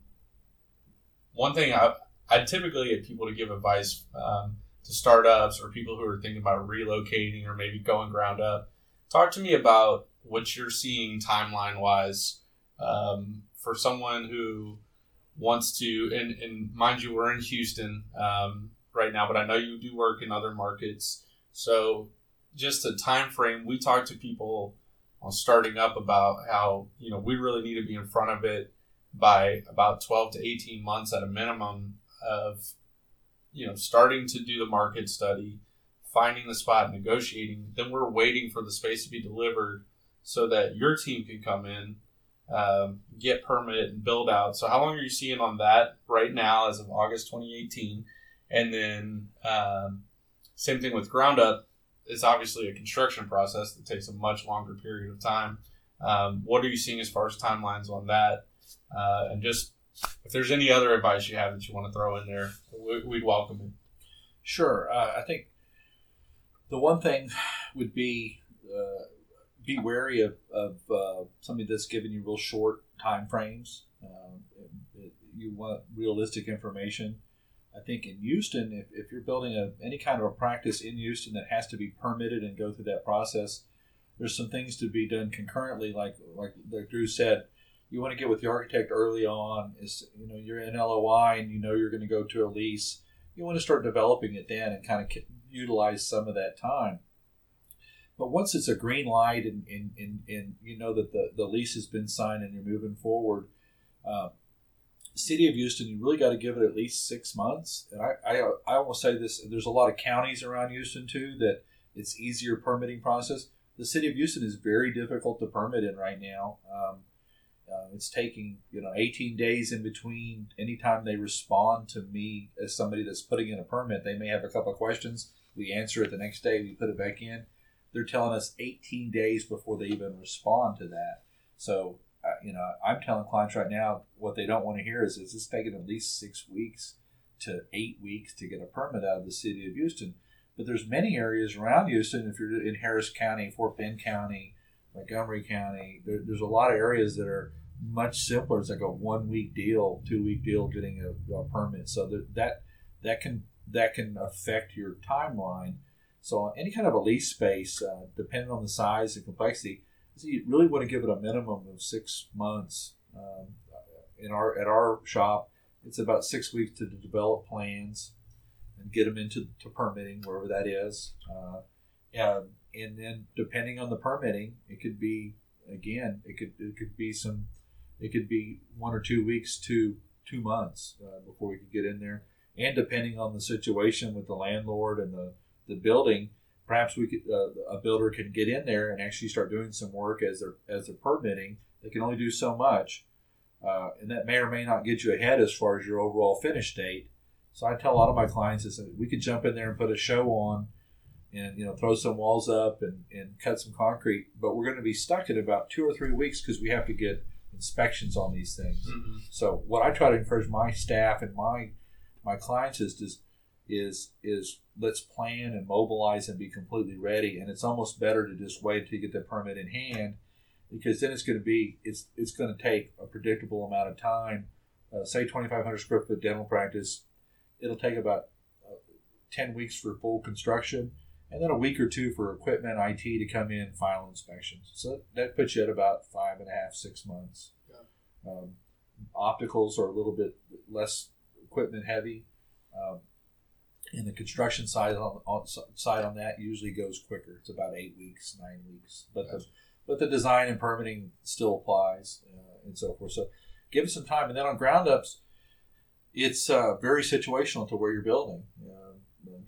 one thing I I typically get people to give advice um, to startups or people who are thinking about relocating or maybe going ground up. Talk to me about what you're seeing timeline wise um, for someone who wants to and, and mind you we're in houston um, right now but i know you do work in other markets so just a time frame we talk to people on starting up about how you know we really need to be in front of it by about 12 to 18 months at a minimum of you know starting to do the market study finding the spot negotiating then we're waiting for the space to be delivered so that your team can come in um, get permit and build out. So how long are you seeing on that right now as of August 2018? And then um, same thing with ground up. It's obviously a construction process that takes a much longer period of time. Um, what are you seeing as far as timelines on that? Uh, and just if there's any other advice you have that you want to throw in there, we, we'd welcome it. Sure. Uh, I think the one thing would be uh, be wary of, of uh, somebody that's giving you real short time frames. Um, it- you want realistic information. I think in Houston, if, if you're building a, any kind of a practice in Houston that has to be permitted and go through that process, there's some things to be done concurrently. Like like, like Drew said, you want to get with the architect early on. Is you know you're in LOI and you know you're going to go to a lease. You want to start developing it then and kind of utilize some of that time. But once it's a green light and, and, and, and you know that the, the lease has been signed and you're moving forward, uh, City of Houston, you really got to give it at least six months. And I, I, I will say this: there's a lot of counties around Houston too that it's easier permitting process. The City of Houston is very difficult to permit in right now. Um, uh, it's taking you know 18 days in between anytime they respond to me as somebody that's putting in a permit. They may have a couple of questions. We answer it the next day. We put it back in. They're telling us 18 days before they even respond to that. So you know, I'm telling clients right now what they don't want to hear is is it's taking at least six weeks to eight weeks to get a permit out of the city of Houston. But there's many areas around Houston. If you're in Harris County, Fort Bend County, Montgomery County, there, there's a lot of areas that are much simpler. It's like a one week deal, two week deal getting a, a permit. So that, that that can that can affect your timeline. So any kind of a lease space, uh, depending on the size and complexity, so you really want to give it a minimum of six months. Um, in our at our shop, it's about six weeks to develop plans and get them into to permitting wherever that is. Uh, and, and then depending on the permitting, it could be again, it could it could be some, it could be one or two weeks to two months uh, before we could get in there. And depending on the situation with the landlord and the, the building, perhaps we could uh, a builder can get in there and actually start doing some work as they're as they're permitting. They can only do so much, uh, and that may or may not get you ahead as far as your overall finish date. So I tell a lot of my clients is that we could jump in there and put a show on, and you know throw some walls up and, and cut some concrete, but we're going to be stuck in about two or three weeks because we have to get inspections on these things. Mm-hmm. So what I try to encourage my staff and my my clients is just is is let's plan and mobilize and be completely ready. And it's almost better to just wait until you get the permit in hand, because then it's going to be it's it's going to take a predictable amount of time. Uh, say 2,500 square foot dental practice, it'll take about uh, 10 weeks for full construction, and then a week or two for equipment IT to come in final inspections. So that puts you at about five and a half six months. Yeah. Um, opticals are a little bit less equipment heavy. Um, and the construction side on, on, side on that usually goes quicker. It's about eight weeks, nine weeks. But the but the design and permitting still applies uh, and so forth. So give it some time. And then on ground ups, it's uh, very situational to where you're building. Uh,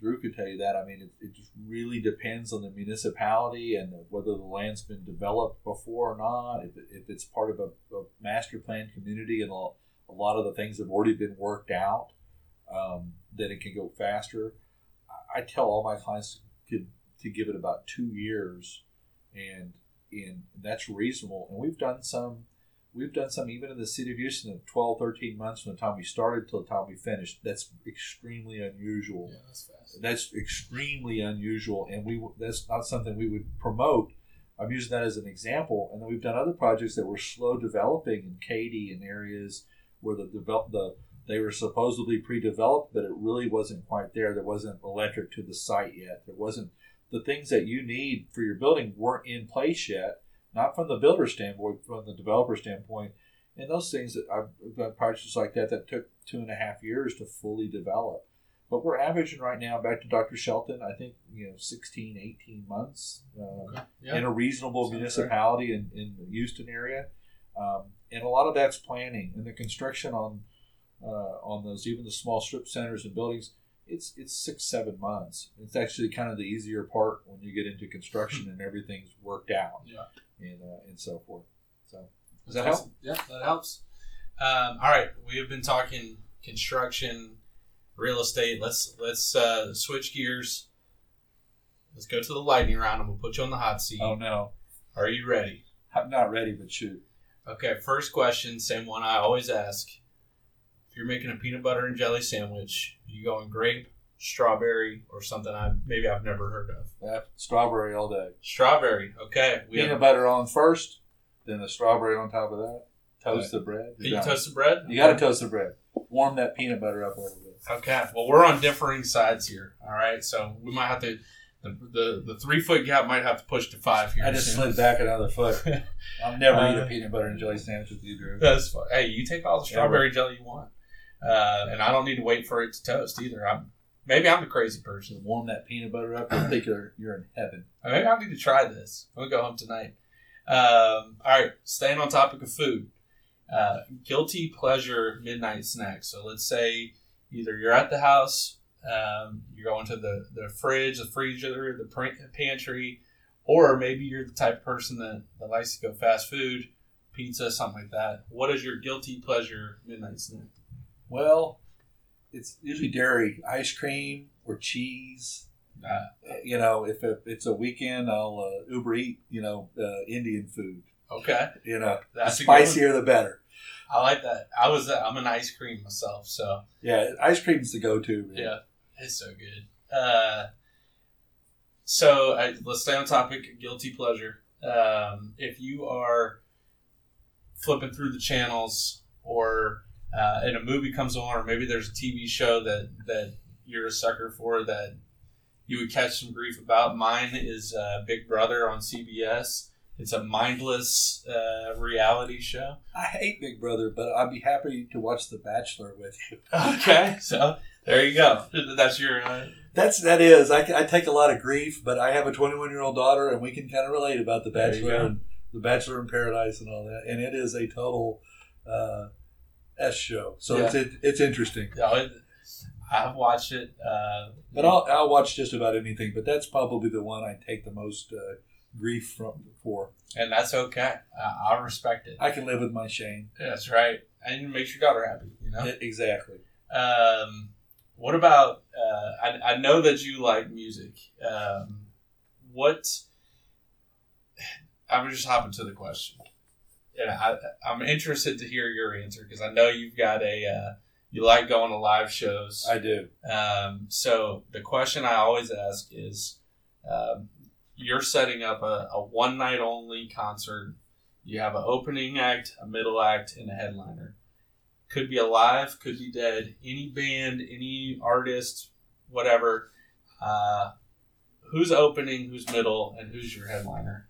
Drew could tell you that. I mean, it, it just really depends on the municipality and whether the land's been developed before or not. If, if it's part of a, a master plan community and a, a lot of the things have already been worked out um, then it can go faster. I tell all my clients to, to give it about two years, and and that's reasonable. And we've done some, we've done some even in the city of Houston in 12, 13 months from the time we started till the time we finished. That's extremely unusual. Yeah, that's fast. That's extremely unusual, and we that's not something we would promote. I'm using that as an example, and then we've done other projects that were slow developing in Katy and areas where the develop the they were supposedly pre-developed, but it really wasn't quite there. There wasn't electric to the site yet. There wasn't the things that you need for your building weren't in place yet. Not from the builder standpoint, from the developer standpoint. And those things that I've got projects like that that took two and a half years to fully develop. But we're averaging right now, back to Dr. Shelton, I think, you know, 16, 18 months uh, okay. yeah. in a reasonable Sounds municipality in, in the Houston area. Um, and a lot of that's planning and the construction on – on those, even the small strip centers and buildings, it's it's six seven months. It's actually kind of the easier part when you get into construction and everything's worked out, yeah, and uh, and so forth. So does that help? Yeah, that helps. Um, all right, we have been talking construction, real estate. Let's let's uh, switch gears. Let's go to the lightning round. and we'll put you on the hot seat. Oh no! Are you ready? I'm not ready, but shoot. Okay, first question, same one I always ask you're making a peanut butter and jelly sandwich, you going grape, strawberry, or something I maybe I've never heard of. Yeah, strawberry all day. Strawberry. Okay. We peanut have, butter on first, then the strawberry on top of that. Toast the bread. You toast the bread. You got to toast the bread. Warm that peanut butter up a little bit. Okay. Well, we're on differing sides here. All right. So we might have to. The, the, the three foot gap might have to push to five here. I just *laughs* slid back another foot. *laughs* I'll never uh, eat a peanut butter and jelly sandwich with you, Drew. That's fine. Hey, you take all the strawberry jelly you want uh, and I don't need to wait for it to toast either. I'm maybe I'm a crazy person. Warm that peanut butter up. I think you're you're in heaven. Maybe I need to try this. I'm gonna go home tonight. Um, all right, staying on topic of food. Uh, guilty pleasure midnight snack. So let's say either you're at the house, um, you're going to the, the fridge, the freezer, the pantry, or maybe you're the type of person that, that likes to go fast food, pizza, something like that. What is your guilty pleasure midnight snack? Well, it's usually dairy, ice cream or cheese. Uh, you know, if, it's a weekend, I'll uh, Uber eat. You know, uh, Indian food. Okay. You know, That's the spicier the better. I like that. I was I'm an ice cream myself, so yeah, ice cream's the go-to. Yeah, it's so good. Uh, so I, let's stay on topic. Guilty pleasure. Um, if you are flipping through the channels, or uh, and a movie comes on, or maybe there's a TV show that that you're a sucker for that you would catch some grief about. Mine is uh, Big Brother on CBS. It's a mindless uh, reality show. I hate Big Brother, but I'd be happy to watch The Bachelor with you. *laughs* *laughs* Okay, so there you go. That's your. Uh, That's that is. I, I take a lot of grief, but I have a 21 year old daughter, and we can kind of relate about The Bachelor and The Bachelor in Paradise and all that. And it is a total uh, S show, so it's it, it's interesting. no, it, I've watched it. Uh, But I'll I'll watch just about anything. But that's probably the one I take the most uh, grief from for. and that's okay. I, I respect it. I can live with my shame. That's right. And it makes your daughter happy. You know. E- Exactly. Um, what about? Uh, I, I know that you like music. Um, what? I'm just hopping to the question, and I, I'm interested to hear your answer because I know you've got a. Uh, you like going to live shows. I do. Um, so the question I always ask is, um, you're setting up a, a one night only concert. You have an opening act, a middle act, and a headliner. Could be alive, could be dead. Any band, any artist, whatever. Uh, who's opening, who's middle, and who's your headliner?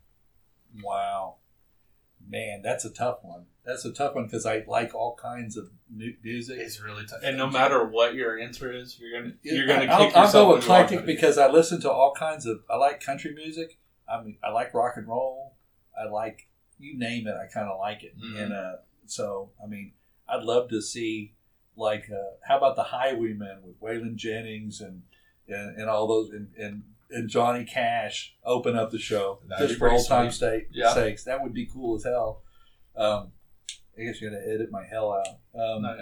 Wow, man, that's a tough one. That's a tough one because I like all kinds of mu- music. It's really tough, and no matter what your answer is, you're gonna you're gonna kick I'll, yourself. I'll go when with you walk eclectic because I listen to all kinds of. I like country music. I mean, I like rock and roll. I like you name it. I kind of like it, Mhm. and uh, so I mean, I'd love to see like uh, how about the Highwaymen with Waylon Jennings and and, and all those and, and and Johnny Cash open up the show That'd just for old time sake Yeah. sakes. That would be cool as hell. Um, I guess you're gonna edit my hell out. Um, No,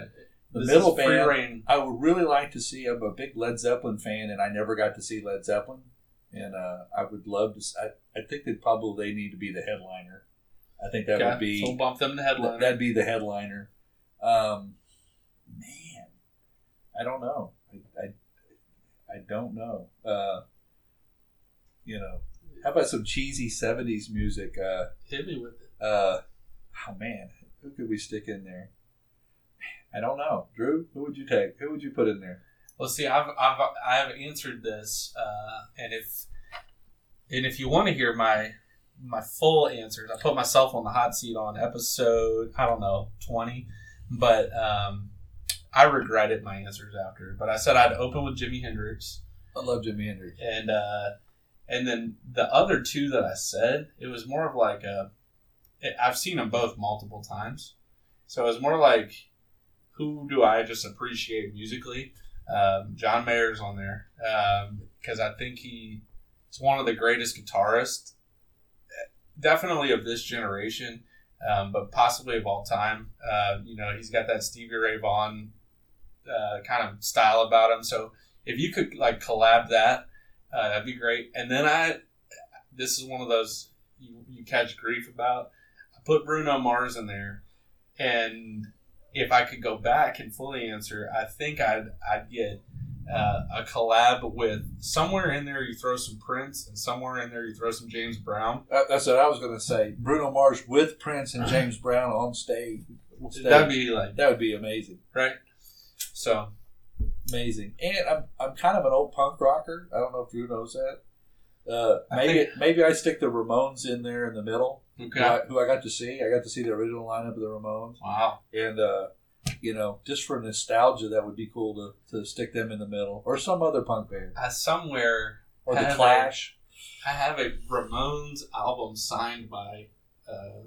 the middle band. reign. I would really like to see. I'm a big Led Zeppelin fan, and I never got to see Led Zeppelin. And uh, I would love to. I, I think that probably they need to be the headliner. I think that Okay, would be so we'll bump them the headliner. that'd be the headliner. Um, man, I don't know. I I, I don't know. Uh, you know, how about some cheesy '70s music? Uh, Hit me with it. uh, oh man, who could we stick in there? I don't know. Drew, who would you take? Who would you put in there? Well, see, I've, I've I have answered this, uh, and if and if you want to hear my my full answers, I put myself on the hot seat on episode I don't know twenty, but um, I regretted my answers after. But I said I'd open with Jimi Hendrix, I love Jimi Hendrix. and uh, and then the other two that I said, it was more of like a. I've seen them both multiple times, so it was more like, who do I just appreciate musically? Um, John Mayer's on there because I think he one of the greatest guitarists, definitely of this generation, um, but possibly of all time. Uh, you know, he's got that Stevie Ray Vaughan uh, kind of style about him. So if you could like collab that, uh, that'd be great. And then I, this is one of those you, you catch grief about. I put Bruno Mars in there, and if I could go back and fully answer, I think I'd I'd get uh, a collab with somewhere in there you throw some Prince, and somewhere in there you throw some James Brown. Uh, That's what I was going to say. Bruno Mars with Prince and James Brown on stage. stage. That'd be like that would be amazing. right. So Amazing. And I'm, I'm kind of an old punk rocker. I don't know if Drew knows that. Uh, I maybe think- maybe I stick the Ramones in there in the middle. Who, okay, I, who I got to see. I got to see the original lineup of the Ramones. wow, And, uh, you know, just for nostalgia, that would be cool to, to stick them in the middle. Or some other punk band. I somewhere Or The Clash. I have a Ramones album signed by, uh,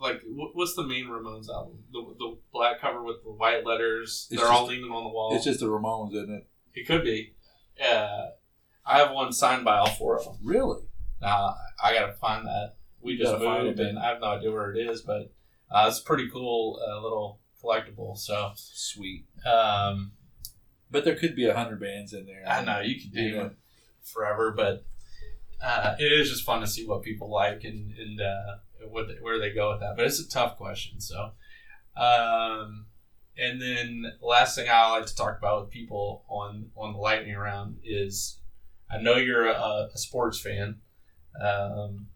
like, what's the main Ramones album? The, the black cover with the white letters. It's They're all just- leaning on the wall. It's just the Ramones, isn't it? it could be. Uh, I have one signed by all four of them. Really? Now I gotta find that. We You just moved, it, and. I have no idea where it is, but uh, it's pretty cool uh, little collectible. So, Sweet. um, But there could be a hundred bands in there. I know you could do Yeah. it forever, but uh, it is just fun to see what people like and and uh, what where they go with that. But it's a tough question. So, um, and then last thing I like to talk about with people on on the lightning round is I know you're a, a sports fan. Um,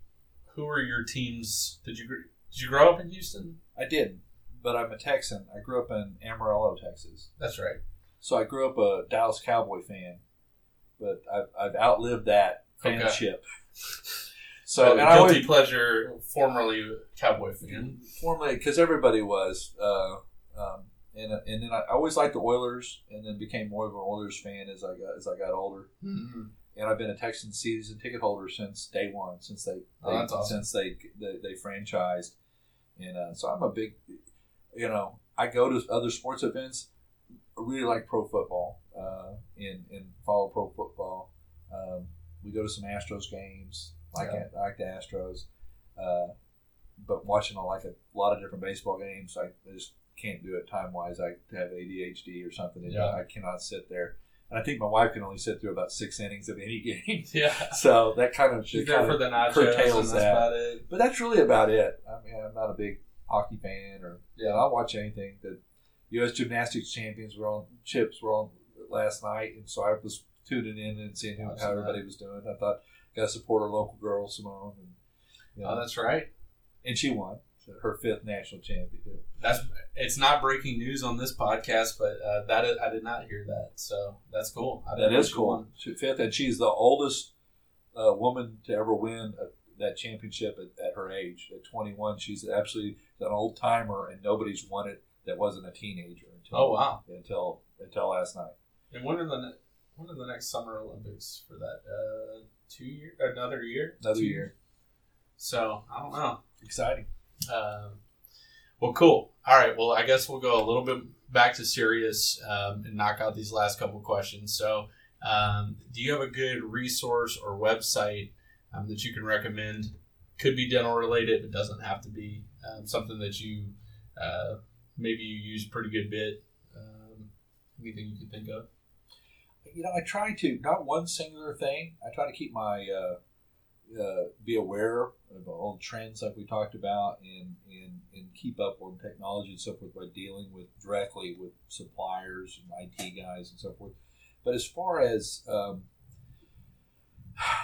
who are your teams? Did you Did you grow up in Houston? I didn't, but I'm a Texan. I grew up in Amarillo, Texas. That's right. So I grew up a Dallas Cowboy fan, but I've, I've outlived that Okay. fanship. So, *laughs* So and I guilty always, pleasure, formerly Cowboy fan. formerly because everybody was, uh, um, and and then I always liked the Oilers, and then became more of an Oilers fan as I got as I got older. Mm-hmm. And I've been a Texan season ticket holder since day one, since they, Oh, they that's awesome. since they they, they franchised, and uh, so I'm a big, you know, I go to other sports events. I really like pro football, uh, and and follow pro football. Um, we go to some Astros games, like Yeah. I like the Astros, uh, but watching a, like a lot of different baseball games, I just can't do it time wise. I have ADHD or something. and Yeah. I cannot sit there. And I think my wife can only sit through about six innings of any *laughs* game. Yeah. So that kind of She's there kind for of the nachos, curtails that's that. about it. But that's really about it. I mean, I'm not a big hockey fan, or Yeah. I'll watch anything. The U.S. Gymnastics champions were on chips were on last night, and so I was tuning in and seeing how everybody was doing. I thought, got to support our local girl Simone, and you know, Oh, that's right. and she won her fifth national championship. That's it's not breaking news on this podcast, but uh, that is, I did not hear that. So that's cool. I That is cool. She fifth, and she's the oldest uh, woman to ever win a, that championship at, at her age. At 21, she's absolutely an old timer, and nobody's won it that wasn't a teenager until Oh wow! until until last night. And when are the ne- when are the next Summer Olympics for that? Uh, two year, another year, Another Two- year, So I don't know. exciting. Um, well, cool. All right. Well, I guess we'll go a little bit back to serious um, and knock out these last couple questions. So, um, do you have a good resource or website um, that you can recommend? Could be dental related, but doesn't have to be. Um, something that you uh, maybe you use a pretty good bit. Um, anything you can think of? You know, I try to not one singular thing. I try to keep my uh, uh, be aware of all the trends like we talked about, and and and keep up on technology and so forth by dealing with directly with suppliers and IT guys and so forth. But as far as um,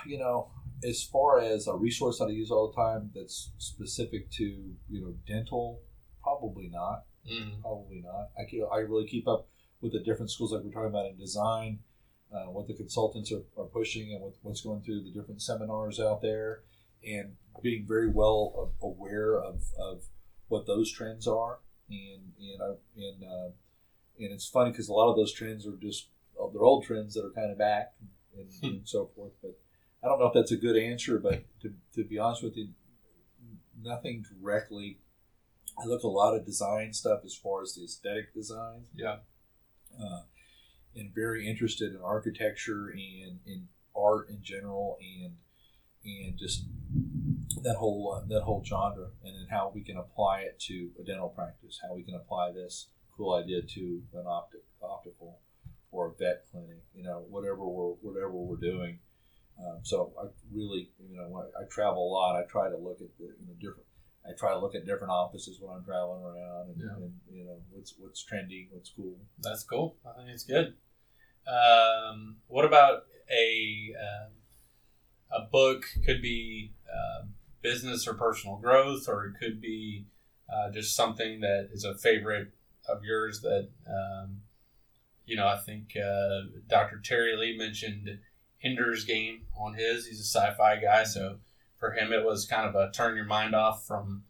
you know, as far as a resource that I use all the time that's specific to you know dental, probably not. Mm. Probably not. I I really keep up with the different schools like we're talking about in design, uh, what the consultants are, are pushing, and what, what's going through the different seminars out there, and being very well aware of, of what those trends are. And and I, and uh, and it's funny because a lot of those trends are just uh, they're old trends that are kind of back and, and so forth. But I don't know if that's a good answer. But to, to be honest with you, nothing directly. I look a lot of design stuff as far as the aesthetic design, Yeah. uh, and very interested in architecture and in art in general, and and just that whole uh, that whole genre, and then how we can apply it to a dental practice, how we can apply this cool idea to an optic optical or a vet clinic, you know, whatever we're whatever we're doing. Um, so I really, you know, I, I travel a lot. I try to look at the you know, different. I try to look at different offices when I'm traveling around, and, Yeah. and you know what's what's trendy, what's cool. That's cool. I think it's good. Um, what about a um, a book? Could be um, business or personal growth, or it could be uh, just something that is a favorite of yours. That um, you know, I think uh, Dr. Terry Lee mentioned Ender's Game on his. He's a sci-fi guy, so for him it was kind of a turn your mind off from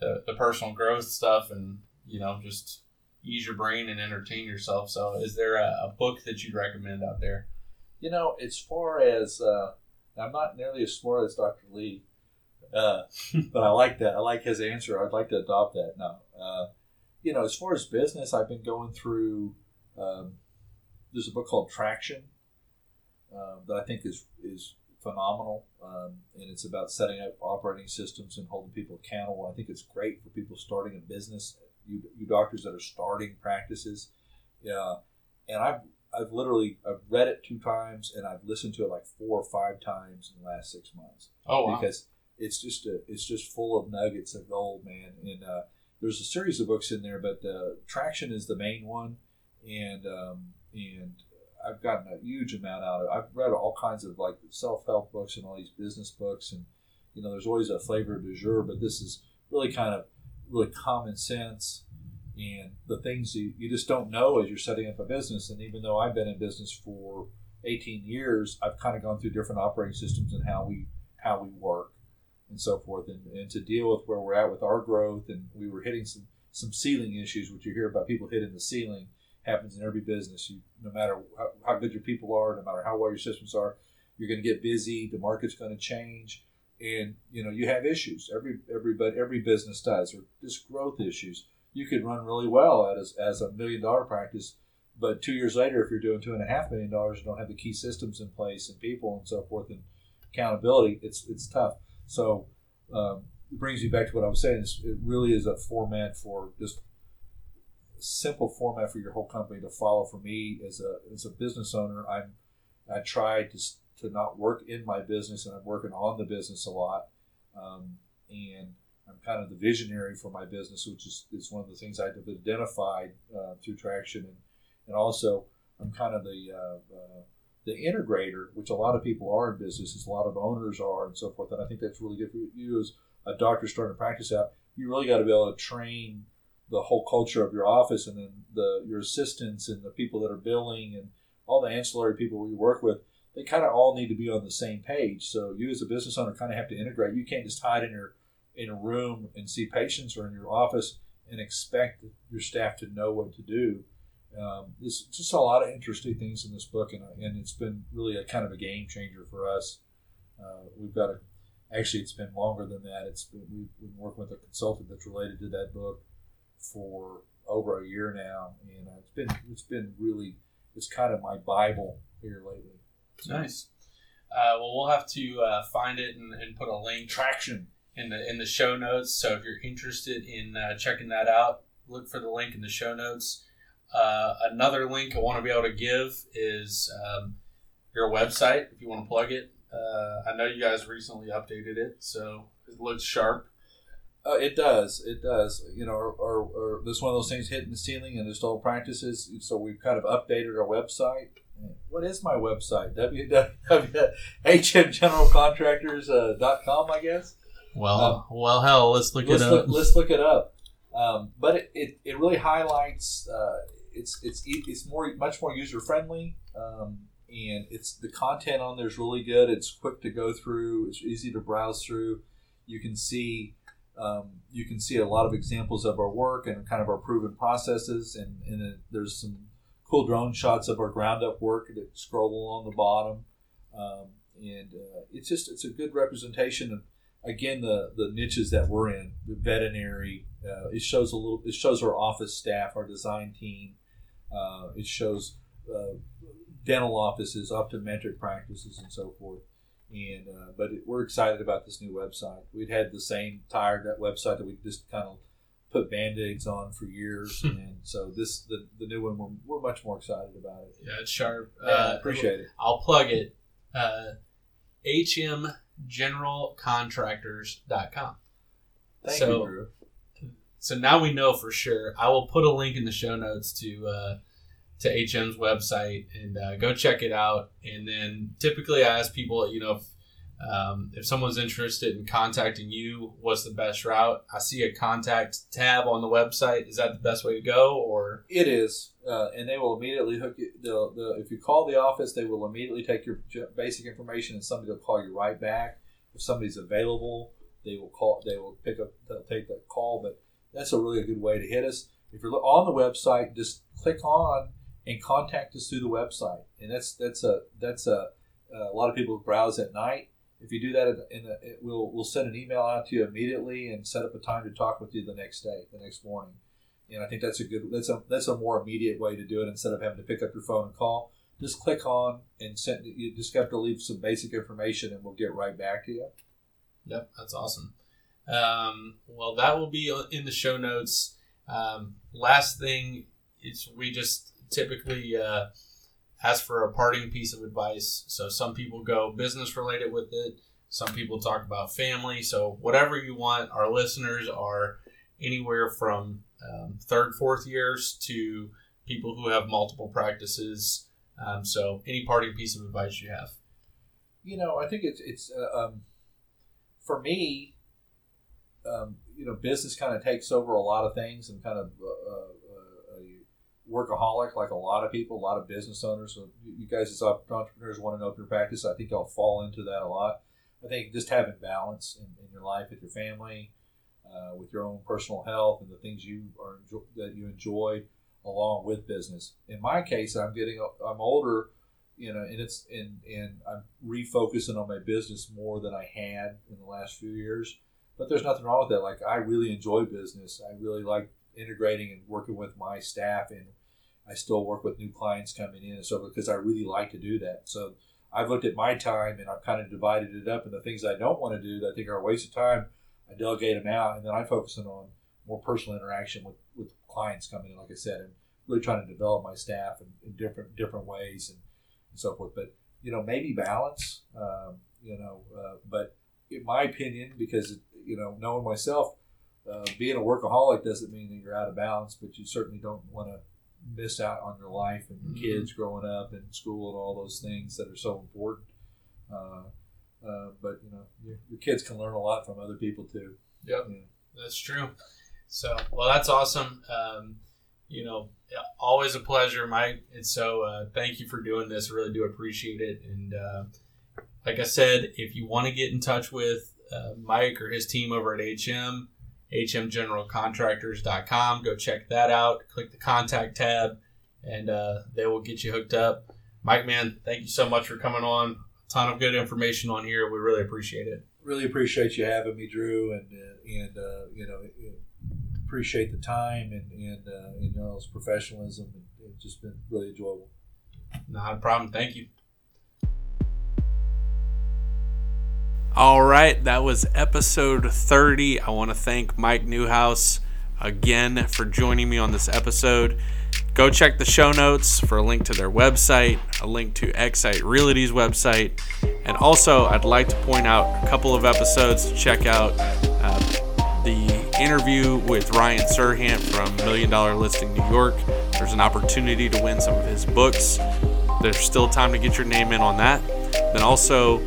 the, the personal growth stuff and you know just ease your brain and entertain yourself. So, is there a, a book that you'd recommend out there? You know, as far as uh, I'm not nearly as smart as Dr. Lee, uh, *laughs* but I like that. I like his answer. I'd like to adopt that. Now, uh, you know, as far as business, I've been going through. Um, there's a book called Traction um, that I think is is phenomenal, um, and it's about setting up operating systems and holding people accountable. I think it's great for people starting a business. You, you doctors that are starting practices, yeah, and I've I've literally I've read it two times and I've listened to it like four or five times in the last six months Oh wow, because it's just a, it's just full of nuggets of gold, man. And uh, there's a series of books in there, but uh, Traction is the main one, and um, and I've gotten a huge amount out of. it. I've read all kinds of like self help books and all these business books, and you know, there's always a flavor du jour, but this is really kind of really common sense and the things you, you just don't know as you're setting up a business. And even though I've been in business for 18 years, I've kind of gone through different operating systems and how we how we work and so forth. And, and to deal with where we're at with our growth, and we were hitting some some ceiling issues, which you hear about people hitting the ceiling happens in every business. You, no matter how, how good your people are, no matter how well your systems are, you're going to get busy. The market's going to change, and you know you have issues. Every everybody every business does, or just growth issues. You could run really well as as a million dollar practice, but two years later, if you're doing two and a half million dollars, you don't have the key systems in place and people and so forth and accountability. It's it's tough. So um, it brings you back to what I was saying. It really is a format for just simple format for your whole company to follow. For me, as a as a business owner, I'm I try to to not work in my business, and I'm working on the business a lot. Um, and I'm kind of the visionary for my business, which is, is one of the things I've identified uh, through Traction, and and also I'm kind of the uh, uh, the integrator, which a lot of people are in businesses, a lot of owners are, and so forth. And I think that's really good for you as a doctor starting to practice out. You really got to be able to train the whole culture of your office and then the your assistants and the people that are billing and all the ancillary people we work with they kind of all need to be on the same page. So you as a business owner kind of have to integrate. You can't just hide in your in a room and see patients or in your office and expect your staff to know what to do. Um, there's just a lot of interesting things in this book and, and it's been really a kind of a game changer for us. Uh, we've got a actually it's been longer than that. It's been, we've been working with a consultant that's related to that book for over a year now, and it's been it's been really it's kind of my bible here lately. Nice. Uh, well, we'll have to uh, find it and, and, put a link traction in the in the show notes. So if you're interested in uh, checking that out, look for the link in the show notes. Uh, another link I want to be able to give is um, your website if you want to plug it. Uh, I know you guys recently updated it, so it looks sharp. Uh, it does. It does. You know, or, or, or this one of those things hitting the ceiling and just old practices. So we've kind of updated our website. What is my website? www.hmgeneralcontractors.com, I guess. Well, um, well, hell, let's look let's it look, up. Let's look it up. Um, but it, it, it, really highlights. Uh, it's it's it's more much more user friendly. Um, and it's the content on there is really good. It's quick to go through. It's easy to browse through. You can see um, you can see a lot of examples of our work and kind of our proven processes, and, and there's some cool drone shots of our ground up work that scroll along the bottom. Um, and uh, it's just it's a good representation of again the the niches that we're in the veterinary uh, it shows a little it shows our office staff our design team uh, it shows uh, dental offices optometric practices and so forth and uh, but it, we're excited about this new website. We'd had the same tired that website that we just kind of put band-aids on for years *laughs* and so this the, the new one we're, we're much more excited about it. Yeah it's sharp. Yeah, uh, appreciate it. I'll plug it. Uh, hmgeneralcontractors.com Thank so, you, Drew. so now we know for sure. I will put a link in the show notes to uh, to HM's website and uh, go check it out. And then typically I ask people, you know, if, um, if someone's interested in contacting you, what's the best route? I see a contact tab on the website. Is that the best way to go, or it is? Uh, and they will immediately hook you. They'll, they'll, if you call the office, they will immediately take your basic information, and somebody will call you right back. If somebody's available, they will call. They will pick up. They'll take that call. But that's a really good way to hit us. If you're on the website, just click on and contact us through the website. And that's that's a that's a, a lot of people browse at night. If you do that, in it, we'll we'll send an email out to you immediately and set up a time to talk with you the next day, the next morning. And I think that's a good that's a that's a more immediate way to do it instead of having to pick up your phone and call. Just click on and send. You just have to leave some basic information, and we'll get right back to you. Yep, that's awesome. Um, well, that will be in the show notes. Um, last thing is we just typically uh, ask for a parting piece of advice. So some people go business related with it. Some people talk about family. So whatever you want, our listeners are anywhere from um, third, fourth years to people who have multiple practices. Um, so any parting piece of advice you have? You know, I think it's it's uh, um, for me. um, you know, business kind of takes over a lot of things and kind of uh, uh, workaholic, like a lot of people, a lot of business owners. So you guys as entrepreneurs want to open practice. I think y'all fall into that a lot. I think just having balance in, in your life with your family, uh, with your own personal health, and the things you are that you enjoy along with business. In my case, I'm getting I'm older, you know, and it's and and I'm refocusing on my business more than I had in the last few years. But there's nothing wrong with that. Like I really enjoy business. I really like integrating and working with my staff, and I still work with new clients coming in and so because I really like to do that. So I've looked at my time and I've kind of divided it up, and the things I don't want to do that I think are a waste of time, I delegate them out, and then I'm focusing on more personal interaction with, with clients coming in, like I said, and really trying to develop my staff in, in different different ways and, and, so forth. But you know, maybe balance. Um, you know, uh, but in my opinion, because you know, knowing myself, uh, being a workaholic doesn't mean that you're out of balance, but you certainly don't want to miss out on your life and your mm-hmm. kids growing up and school and all those things that are so important. Uh, uh, but you know, your, your, kids can learn a lot from other people too. Yep, yeah. that's true. So, well, that's awesome. Um, you know, always a pleasure, Mike. And so, uh, thank you for doing this. I really do appreciate it. And uh, like I said, if you want to get in touch with uh, Mike or his team over at HM, hmgeneralcontractors.com. Go check that out. Click the contact tab, and uh, they will get you hooked up. Mike, man, thank you so much for coming on. A ton of good information on here. We really appreciate it. Really appreciate you having me, Drew, and uh, and uh, you know appreciate the time and and uh, you know professionalism. It's just been really enjoyable. Not a problem. Thank you. All right, that was episode 30. I want to thank Mike Newhouse again for joining me on this episode. Go check the show notes for a link to their website, a link to Excite Realty's website, and also I'd like to point out a couple of episodes to check out. Uh, the interview with Ryan Serhant from Million Dollar Listing New York. There's an opportunity to win some of his books. There's still time to get your name in on that. Then also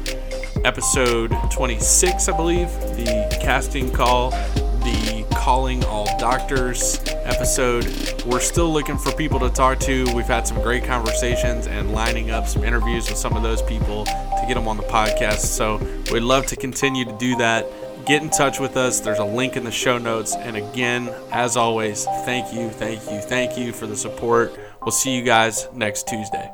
episode 26, I believe, the casting call, the calling all doctors episode. We're still looking for people to talk to. We've had some great conversations and lining up some interviews with some of those people to get them on the podcast. So we'd love to continue to do that. Get in touch with us. There's a link in the show notes. And again, as always, thank you, thank you, thank you for the support. We'll see you guys next Tuesday.